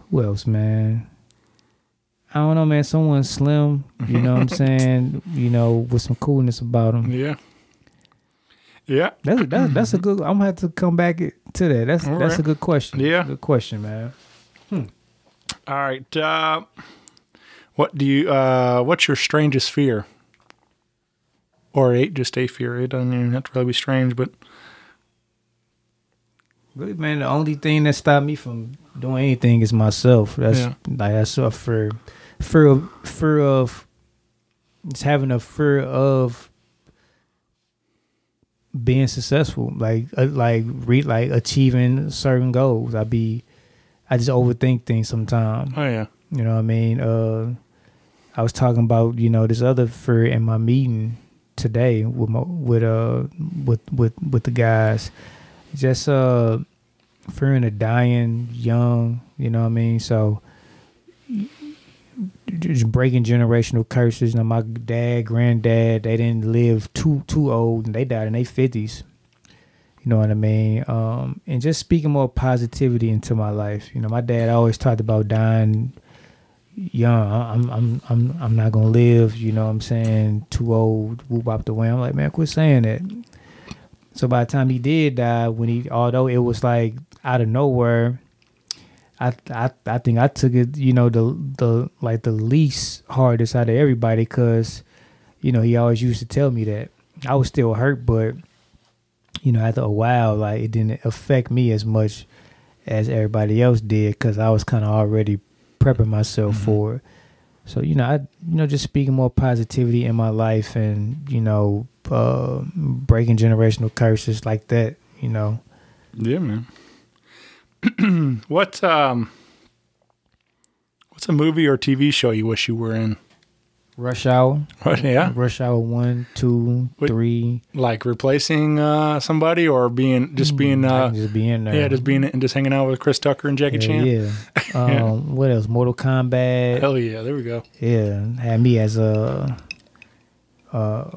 Speaker 3: who else, man? I don't know, man. Someone slim. You know what I'm saying? You know, with some coolness about him.
Speaker 9: yeah, yeah.
Speaker 3: That's that's that's a good. I'm gonna have to come back to that. That's
Speaker 9: All
Speaker 3: that's
Speaker 9: right.
Speaker 3: a good question.
Speaker 9: Yeah.
Speaker 3: good question, man.
Speaker 9: All right. Uh, what do you? Uh, what's your strangest fear? Or a, just a fear. It doesn't even have to really be strange, but
Speaker 3: Really, man, the only thing that stopped me from doing anything is myself. That's
Speaker 9: Yeah.
Speaker 3: like that's a fear, of fear of just having a fear of being successful, like uh, like re, like achieving certain goals. I be, I just overthink things sometimes.
Speaker 9: oh yeah,
Speaker 3: You know what I mean? Uh, I was talking about you know this other fear in my meeting today with my with uh with with with the guys. Just uh fearing of dying young. You know what I mean? So just breaking generational curses. Know, my dad, granddad, they didn't live too too old, and they died in their fifties. You know what I mean? Um, and just speaking more positivity into my life. You know, my dad always talked about dying young. I'm I'm I'm I'm not gonna live. You know what I'm saying? Too old. Whoop up the way. I'm like, man, quit saying that. So by the time he did die, when he although it was like out of nowhere, I I I think I took it, you know, the the like the least hardest out of everybody because, you know, he always used to tell me that. I was still hurt, but you know, after a while, like it didn't affect me as much as everybody else did because I was kind of already prepping myself for it. So you know, I you know just speaking more positivity in my life and you know uh, breaking generational curses like that. You know,
Speaker 9: Yeah, man. what um what's a movie or TV show you wish you were in?
Speaker 3: Rush Hour.
Speaker 9: What, yeah.
Speaker 3: Rush Hour one, two,
Speaker 9: What-
Speaker 3: three.
Speaker 9: Like replacing uh somebody or being just being uh
Speaker 3: just be in there.
Speaker 9: yeah, just being and just hanging out with Chris Tucker and Jackie
Speaker 3: Yeah,
Speaker 9: Chan.
Speaker 3: yeah. Um, What else? Mortal Kombat.
Speaker 9: Hell yeah, there we go.
Speaker 3: Yeah, had me as a uh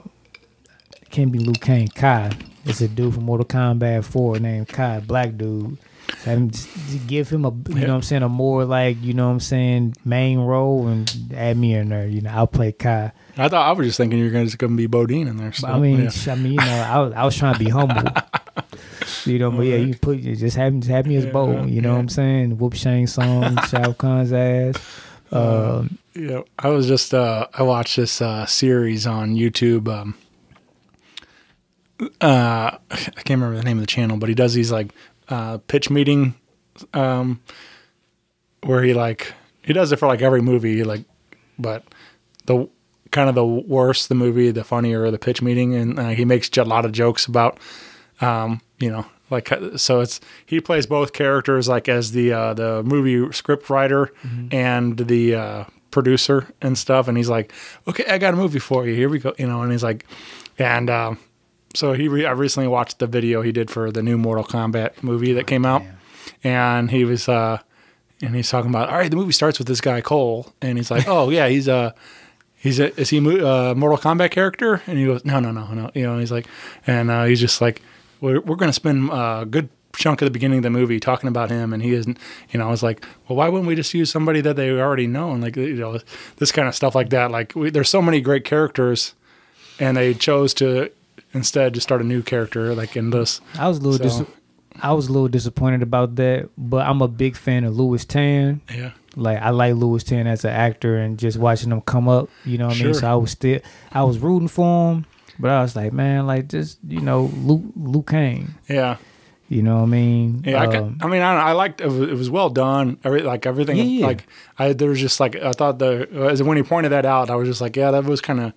Speaker 3: can't be Liu Kang Kai. It's a dude from Mortal Kombat 4 named Kai, black dude. So I'm just, just give him a you know what I'm saying, a more like, you know what I'm saying, main role and add me in there. You know, I'll play Kai.
Speaker 9: I thought I was just thinking you were gonna just gonna be Bodine in there. So,
Speaker 3: I mean,
Speaker 9: yeah.
Speaker 3: I mean, you know, I was, I was trying to be humble. You know, but yeah, you put you just have, just have me as Bo. You know what I'm saying? Whoop Shang Tsung, Shao Kahn's ass. Um,
Speaker 9: Yeah, I was just uh I watched this uh series on YouTube um uh I can't remember the name of the channel, but he does these like uh pitch meeting um where he like he does it for like every movie like but the kind of the worse the movie, the funnier the pitch meeting and uh, he makes a lot of jokes about um you know like uh, so it's he plays both characters like as the uh the movie script writer and the uh producer and stuff and he's like okay i got a movie for you. Here we go you know and he's like and um so he re- i recently watched the video he did for the new mortal kombat movie that came out and he was uh and he's talking about all right the movie starts with this guy cole and he's like oh yeah he's uh he's a is he a uh, Mortal Kombat character? And he goes, no, no, no, no. You know, he's like, and uh, he's just like, we're we're gonna spend a good chunk of the beginning of the movie talking about him, and he isn't. You know, I was like, well, why wouldn't we just use somebody that they already know? And like, you know, this kind of stuff like that. Like, we, there's so many great characters, and they chose to instead just start a new character like in this.
Speaker 3: I was a little
Speaker 9: So-
Speaker 3: dis- I was a little disappointed about that, but I'm a big fan of Lewis Tan.
Speaker 9: Yeah.
Speaker 3: Like I like Lewis Tan as an actor and just watching him come up, you know what I mean? So I was still I was rooting for him, but I was like, man, like just, you know, Luke Liu Kang.
Speaker 9: Yeah.
Speaker 3: You know what I mean?
Speaker 9: Yeah, I,
Speaker 3: Um,
Speaker 9: can, I mean, I, I liked it. Was, it was well done. Every, like everything,
Speaker 3: Yeah, yeah.
Speaker 9: like I there was just like I thought the as when he pointed that out, I was just like, yeah, that was kind of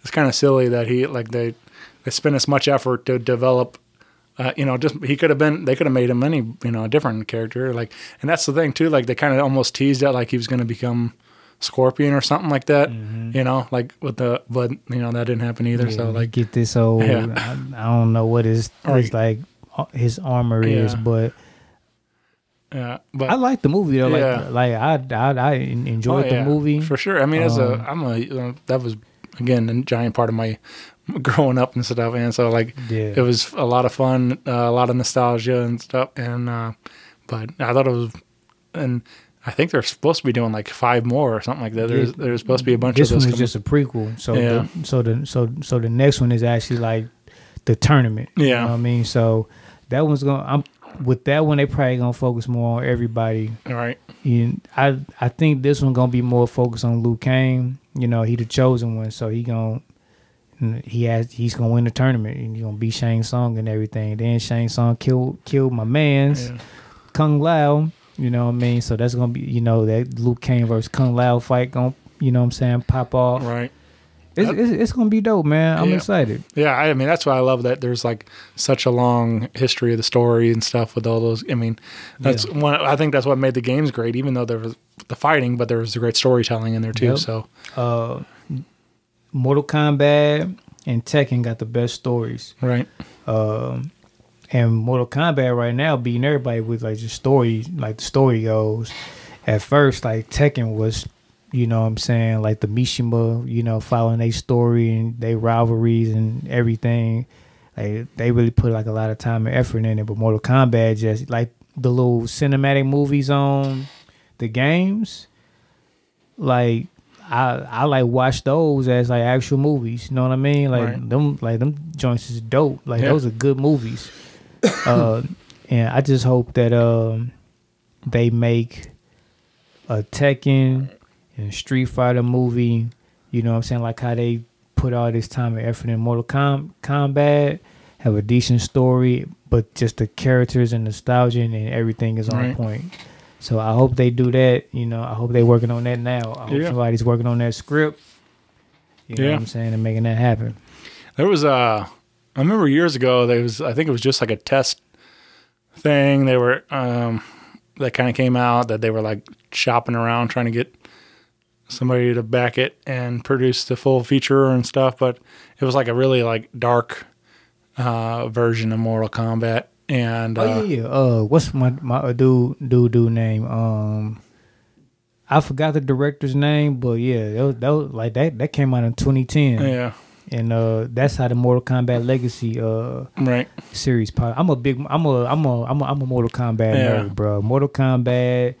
Speaker 9: it's kind of silly that he like they they spent as much effort to develop. Uh, you know, just he could have been. They could have made him any, you know, a different character. Like, and that's the thing too. Like, they kind of almost teased that like he was going to become Scorpion or something like that. You know, like with the, but you know that didn't happen either.
Speaker 3: Mm-hmm. yeah,
Speaker 9: so like,
Speaker 3: get this old
Speaker 9: Yeah.
Speaker 3: I, I don't know what his, like his armor is, but
Speaker 9: yeah, but
Speaker 3: I like the movie though.
Speaker 9: Yeah.
Speaker 3: Like like I I, I enjoyed
Speaker 9: Oh,
Speaker 3: the movie.
Speaker 9: for sure. I mean, as a
Speaker 3: Um,
Speaker 9: I'm a uh, that was again a giant part of my growing up and stuff, and so like
Speaker 3: Yeah.
Speaker 9: it was a lot of fun, uh, a lot of nostalgia and stuff. And uh, but I thought it was, and I think they're supposed to be doing like five more or something like that. There's there's supposed to be a bunch
Speaker 3: this
Speaker 9: of
Speaker 3: one
Speaker 9: those.
Speaker 3: is just a prequel. So
Speaker 9: Yeah.
Speaker 3: the, so the so so the next one is actually like the tournament. You
Speaker 9: Yeah.
Speaker 3: know what I mean? So that one's gonna I'm with that one they probably gonna focus more on everybody.
Speaker 9: All right.
Speaker 3: And I I think this one gonna be more focused on Liu Kang. You know, he the chosen one, so he gonna he has he's gonna win the tournament and he's gonna be Shang Tsung and everything. Then Shang Tsung killed killed my man's
Speaker 9: Yeah.
Speaker 3: Kung Lao. You know what I mean? So that's gonna be you know that Liu Kang versus Kung Lao fight gonna you know what I'm saying pop off.
Speaker 9: Right.
Speaker 3: It's, it's, it's gonna be dope, man. I'm
Speaker 9: Yeah.
Speaker 3: excited.
Speaker 9: Yeah, I mean that's why I love that there's like such a long history of the story and stuff with all those. I mean, that's one. I think that's what made the games great, even though there was the fighting, but there was the great storytelling in there too.
Speaker 3: Yep.
Speaker 9: So
Speaker 3: Uh, Mortal Kombat and Tekken got the best stories.
Speaker 9: right,
Speaker 3: Um, and Mortal Kombat right now beating everybody with like the story, like the story goes. At first, like Tekken was you know what I'm saying, like the Mishima, you know, following their story and their rivalries and everything. Like they really put like a lot of time and effort in it. But Mortal Kombat just like the little cinematic movies on the games, like I I like watch those as like actual movies. You know what I mean? Like
Speaker 9: Right.
Speaker 3: them like them joints is dope. Like
Speaker 9: Yeah.
Speaker 3: those are good movies. uh, and I just hope that um they make a Tekken and Street Fighter movie. You know what I'm saying? Like how they put all this time and effort in Mortal Com- Kombat, have a decent story, but just the characters and nostalgia and everything is on
Speaker 9: Right.
Speaker 3: point. So I hope they do that. You know, I hope they're working on that now. I hope
Speaker 9: Yeah.
Speaker 3: somebody's working on that script. You know
Speaker 9: Yeah.
Speaker 3: what I'm saying? And making that happen.
Speaker 9: There was uh I remember years ago there was I think it was just like a test thing. They were um that kind of came out that they were like shopping around trying to get somebody to back it and produce the full feature and stuff, but it was like a really like dark uh version of Mortal Kombat and
Speaker 3: Oh
Speaker 9: uh,
Speaker 3: yeah, yeah. Uh, what's my my uh, dude dude dude name? Um, I forgot the director's name, but yeah, that was, that was like that that came out in 2010.
Speaker 9: yeah,
Speaker 3: and uh, that's how the Mortal Kombat Legacy uh
Speaker 9: right.
Speaker 3: series. Pop. I'm a big. I'm a. I'm a. I'm a. I'm a Mortal Kombat
Speaker 9: Yeah.
Speaker 3: nerd, bro. Mortal Kombat,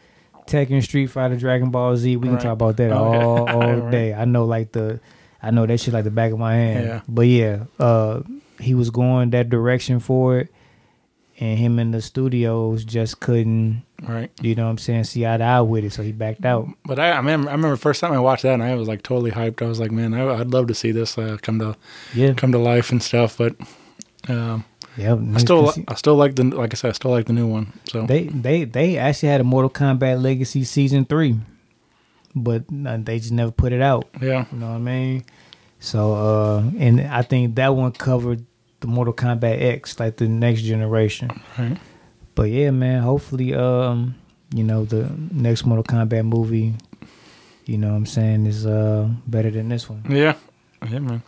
Speaker 3: Tekken, Street Fighter, Dragon Ball Z. We can
Speaker 9: Right.
Speaker 3: talk about that
Speaker 9: Okay.
Speaker 3: all all
Speaker 9: Right.
Speaker 3: day. I know like the. I know that shit like the back of my hand.
Speaker 9: Yeah.
Speaker 3: But yeah, uh, he was going that direction for it, and him in the studios just couldn't.
Speaker 9: Right.
Speaker 3: You know what I'm saying? See eye to eye with it, so he backed out.
Speaker 9: But I, I remember, I remember first time I watched that, and I was like totally hyped. I was like, man, I, I'd love to see this uh, come to
Speaker 3: Yeah.
Speaker 9: come to life and stuff. But um,
Speaker 3: Yep.
Speaker 9: I still, I still like the, like I said, I still like the new one. So
Speaker 3: They they they actually had a Mortal Kombat Legacy season three, but uh, they just never put it out.
Speaker 9: yeah,
Speaker 3: You know what I mean? So uh, and I think that one covered the Mortal Kombat X, like the next generation.
Speaker 9: Right.
Speaker 3: But yeah, man. Hopefully, um, you know, the next Mortal Kombat movie, you know, what I'm saying, is uh better than this one.
Speaker 9: yeah, yeah, man.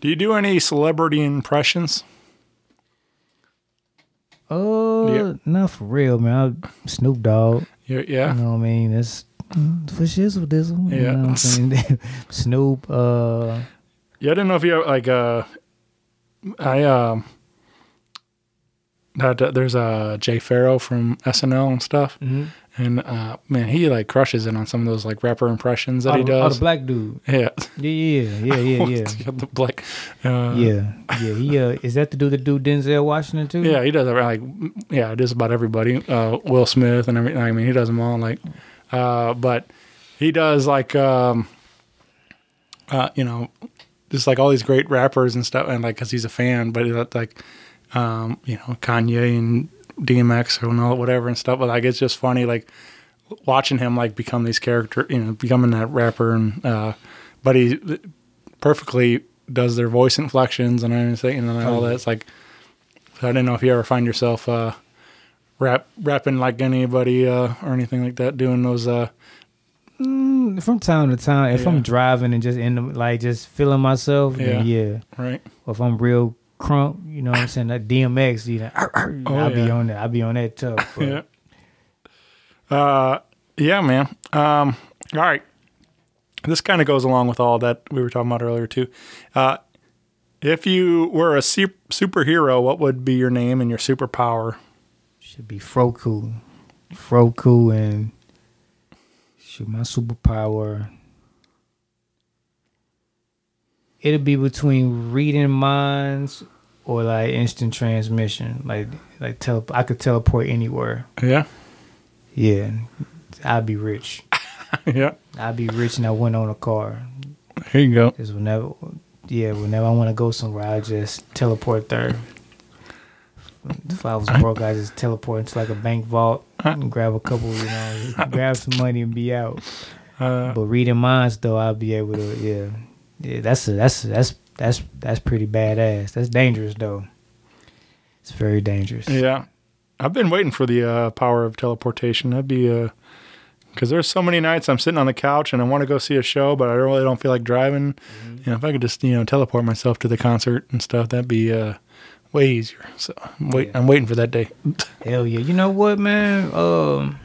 Speaker 9: Do you do any celebrity impressions?
Speaker 3: Uh,
Speaker 9: Yeah.
Speaker 3: not for real, man. I, Snoop Dogg.
Speaker 9: Yeah, yeah,
Speaker 3: You know what I mean? That's mm, for shizzle dizzle. You
Speaker 9: Yeah.
Speaker 3: know what I'm saying? Snoop, uh,
Speaker 9: yeah. I didn't know if you have like. Uh, I um. That, uh, there's uh, Jay Pharoah from SNL and stuff, and uh, man, he like crushes it on some of those like rapper impressions that
Speaker 3: oh,
Speaker 9: he
Speaker 3: the, oh,
Speaker 9: does.
Speaker 3: the black dude.
Speaker 9: yeah,
Speaker 3: Yeah, yeah, yeah, yeah, yeah.
Speaker 9: The black. Uh,
Speaker 3: yeah, yeah. He uh, is that the dude that do Denzel Washington too?
Speaker 9: Yeah, he does it like yeah, just about everybody. Uh, Will Smith and everything. I mean, he does them all. Like, uh, but he does like um, uh, you know, just like all these great rappers and stuff, and like because he's a fan. But like, um, you know, Kanye and DMX and all whatever and stuff. But like, it's just funny like watching him like become these character, you know, becoming that rapper and uh, but he perfectly does their voice inflections and everything and all that. It's like I didn't know if you ever find yourself uh, rap rapping like anybody uh, or anything like that, doing those. Uh,
Speaker 3: From time to time, if
Speaker 9: Yeah.
Speaker 3: I'm driving and just in the, like just feeling myself, then yeah.
Speaker 9: right.
Speaker 3: Or if I'm real crunk, you know what I'm saying? That DMX, you know, I'll be
Speaker 9: Oh,
Speaker 3: on that. I'll be on that tough.
Speaker 9: Yeah. Uh, yeah, man. Um, all right. This kind of goes along with all that we were talking about earlier too. Uh, if you were a su- superhero, what would be your name and your superpower?
Speaker 3: Should be Froku. Froku and shoot my superpower. It'll be between reading minds or like instant transmission. Like like tele- I could teleport anywhere.
Speaker 9: Yeah.
Speaker 3: Yeah. I'd be rich.
Speaker 9: yeah.
Speaker 3: I'd be rich and I wouldn't own a car.
Speaker 9: Here you go.
Speaker 3: Cause whenever yeah, whenever I want to go somewhere, I just teleport there. If I was broke, I just teleport into like a bank vault and grab a couple, you know, grab some money and be out.
Speaker 9: Uh,
Speaker 3: But reading minds, though, I'll be able to, yeah, yeah. That's a, that's that's that's that's pretty badass. That's dangerous, though. It's very dangerous.
Speaker 9: Yeah, I've been waiting for the uh, power of teleportation. That'd be uh, because there's so many nights I'm sitting on the couch and I want to go see a show, but I really don't feel like driving. You know, if I could just you know teleport myself to the concert and stuff, that'd be uh, way easier. So I'm wait, I'm waiting for that day.
Speaker 3: Hell yeah! You know what, man? Um,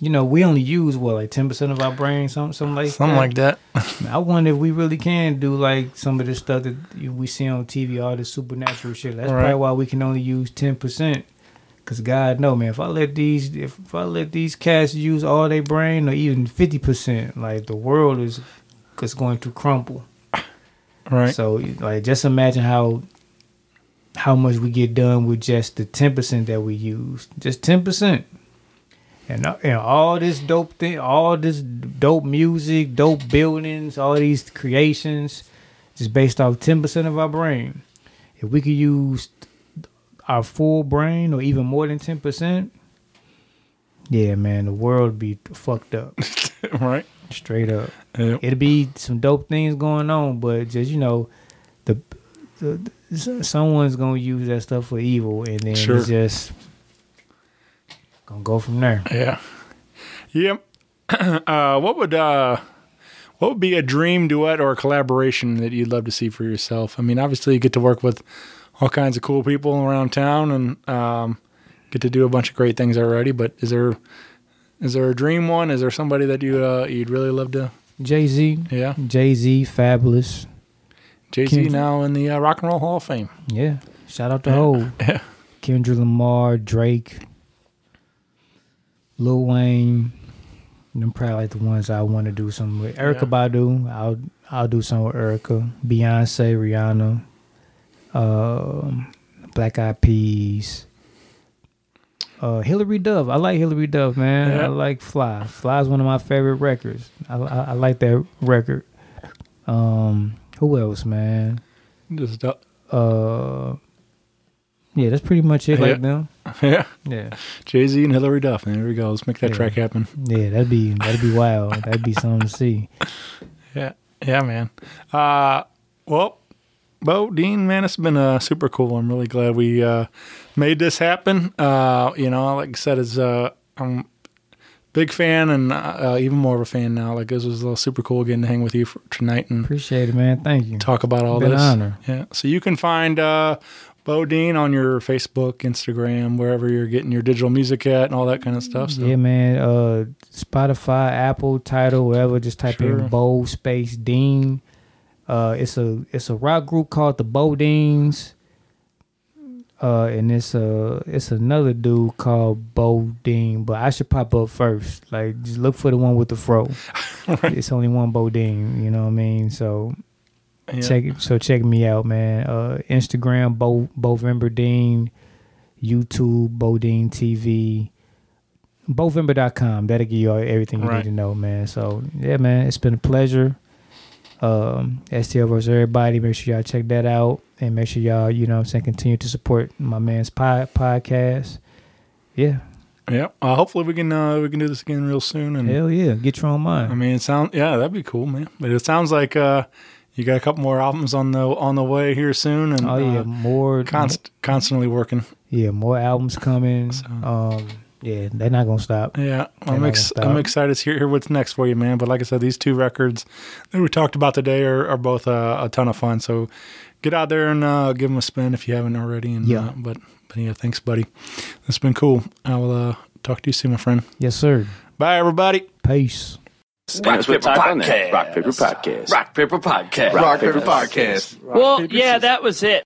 Speaker 3: you know, we only use what like ten percent of our brain, something, something like
Speaker 9: Something
Speaker 3: that.
Speaker 9: like that.
Speaker 3: I wonder if we really can do like some of the stuff that we see on TV, all this supernatural shit. That's
Speaker 9: Right.
Speaker 3: probably why we can only use ten percent. Cause God know, man, if I let these, if, if I let these cats use all their brain or even fifty percent, like the world is, is going to crumble.
Speaker 9: Right.
Speaker 3: So, like, just imagine how how much we get done with just the ten percent that we use, just ten percent, and uh, and all this dope thing, all this dope music, dope buildings, all these creations, just based off ten percent of our brain. If we could use our full brain or even more than ten percent, yeah, man, the world be fucked up.
Speaker 9: right.
Speaker 3: Straight up.
Speaker 9: Yeah.
Speaker 3: It'll be some dope things going on, but just you know, the, the someone's gonna use that stuff for evil, and then
Speaker 9: Sure.
Speaker 3: it's just gonna go from there.
Speaker 9: Yeah. Yep. uh, what would uh, what would be a dream duet or collaboration that you'd love to see for yourself? I mean, obviously you get to work with all kinds of cool people around town and um, get to do a bunch of great things already. But is there is there a dream one? Is there somebody that you uh, you'd really love to?
Speaker 3: Jay Z,
Speaker 9: Yeah,
Speaker 3: Jay Z, Fabolous.
Speaker 9: Jay Z now in the uh, Rock and Roll Hall of Fame.
Speaker 3: Yeah, shout out to Hov,
Speaker 9: Yeah.
Speaker 3: Kendrick Lamar, Drake, Lil Wayne. Them probably like the ones I want to do something with. Erykah
Speaker 9: Yeah.
Speaker 3: Badu, I'll I'll do something with Erykah. Beyonce, Rihanna, um, Black Eyed Peas. Uh, Hilary Duff. I like Hilary Duff, man.
Speaker 9: Yeah.
Speaker 3: I like Fly. Fly is one of my favorite records. I, I, I like that record. Um, who else, man?
Speaker 9: Just uh,
Speaker 3: Uh, yeah, that's pretty much it.
Speaker 9: Yeah.
Speaker 3: Like them.
Speaker 9: yeah,
Speaker 3: Yeah,
Speaker 9: Jay Z and Hilary Duff. There we go. Let's make that
Speaker 3: Yeah.
Speaker 9: track happen.
Speaker 3: yeah, that'd be that'd be wild. That'd be something to see.
Speaker 9: Yeah, yeah, man. Uh, well, Bo Dean, man, it's been uh, super cool. I'm really glad we uh, made this happen. Uh, you know, like I said, is uh, I'm big fan and uh, even more of a fan now. Like this was super cool getting to hang with you for tonight and
Speaker 3: Appreciate it, man. Thank you.
Speaker 9: talk about all this.
Speaker 3: honor.
Speaker 9: Yeah. So you can find uh, Bo Dean on your Facebook, Instagram, wherever you're getting your digital music at, and all that kind of stuff. So
Speaker 3: Yeah, man. Uh, Spotify, Apple, Tidal, whatever. Just type
Speaker 9: Sure.
Speaker 3: in Bo Space Dean. Uh, it's a it's a rock group called the BoDeans. Uh, and it's a it's another dude called Bo Dean, but I should pop up first. Like, just look for the one with the fro. It's only one Bo Dean, you know what I mean? So
Speaker 9: yeah.
Speaker 3: check. So check me out, man. Uh, Instagram Bo Bovember Dean, YouTube Bodine TV, Bovember.com. That'll give you all, everything you
Speaker 9: Right.
Speaker 3: need to know, man. So yeah, man, it's been a pleasure. Um, STL versus everybody. Make sure y'all check that out, and make sure y'all, you know, what I'm saying, continue to support my man's pod, podcast. Yeah,
Speaker 9: Yeah. Uh, hopefully we can uh, we can do this again real soon. And
Speaker 3: hell yeah, get your own mind.
Speaker 9: I mean, it sounds yeah, that'd be cool, man. But it sounds like uh, you got a couple more albums on the on the way here soon, and
Speaker 3: Oh yeah,
Speaker 9: uh,
Speaker 3: more
Speaker 9: const, constantly working.
Speaker 3: yeah, more albums coming.
Speaker 9: So-
Speaker 3: Um, yeah, they're not gonna stop.
Speaker 9: Yeah,
Speaker 3: They're
Speaker 9: I'm ex-
Speaker 3: gonna
Speaker 9: I'm excited to hear, hear what's next for you, man. But like I said, these two records that we talked about today are, are both uh, a ton of fun. So get out there and uh, give them a spin if you haven't already. And
Speaker 3: Yeah.
Speaker 9: uh, but but yeah, thanks, buddy. It's been cool. I will uh, talk to you soon, my friend.
Speaker 3: Yes, sir.
Speaker 9: Bye, everybody.
Speaker 3: Peace.
Speaker 12: Rock Paper Podcast. Rock Paper Podcast. Rock Paper Podcast. Rock Paper Podcast.
Speaker 13: Well, yeah, that was it.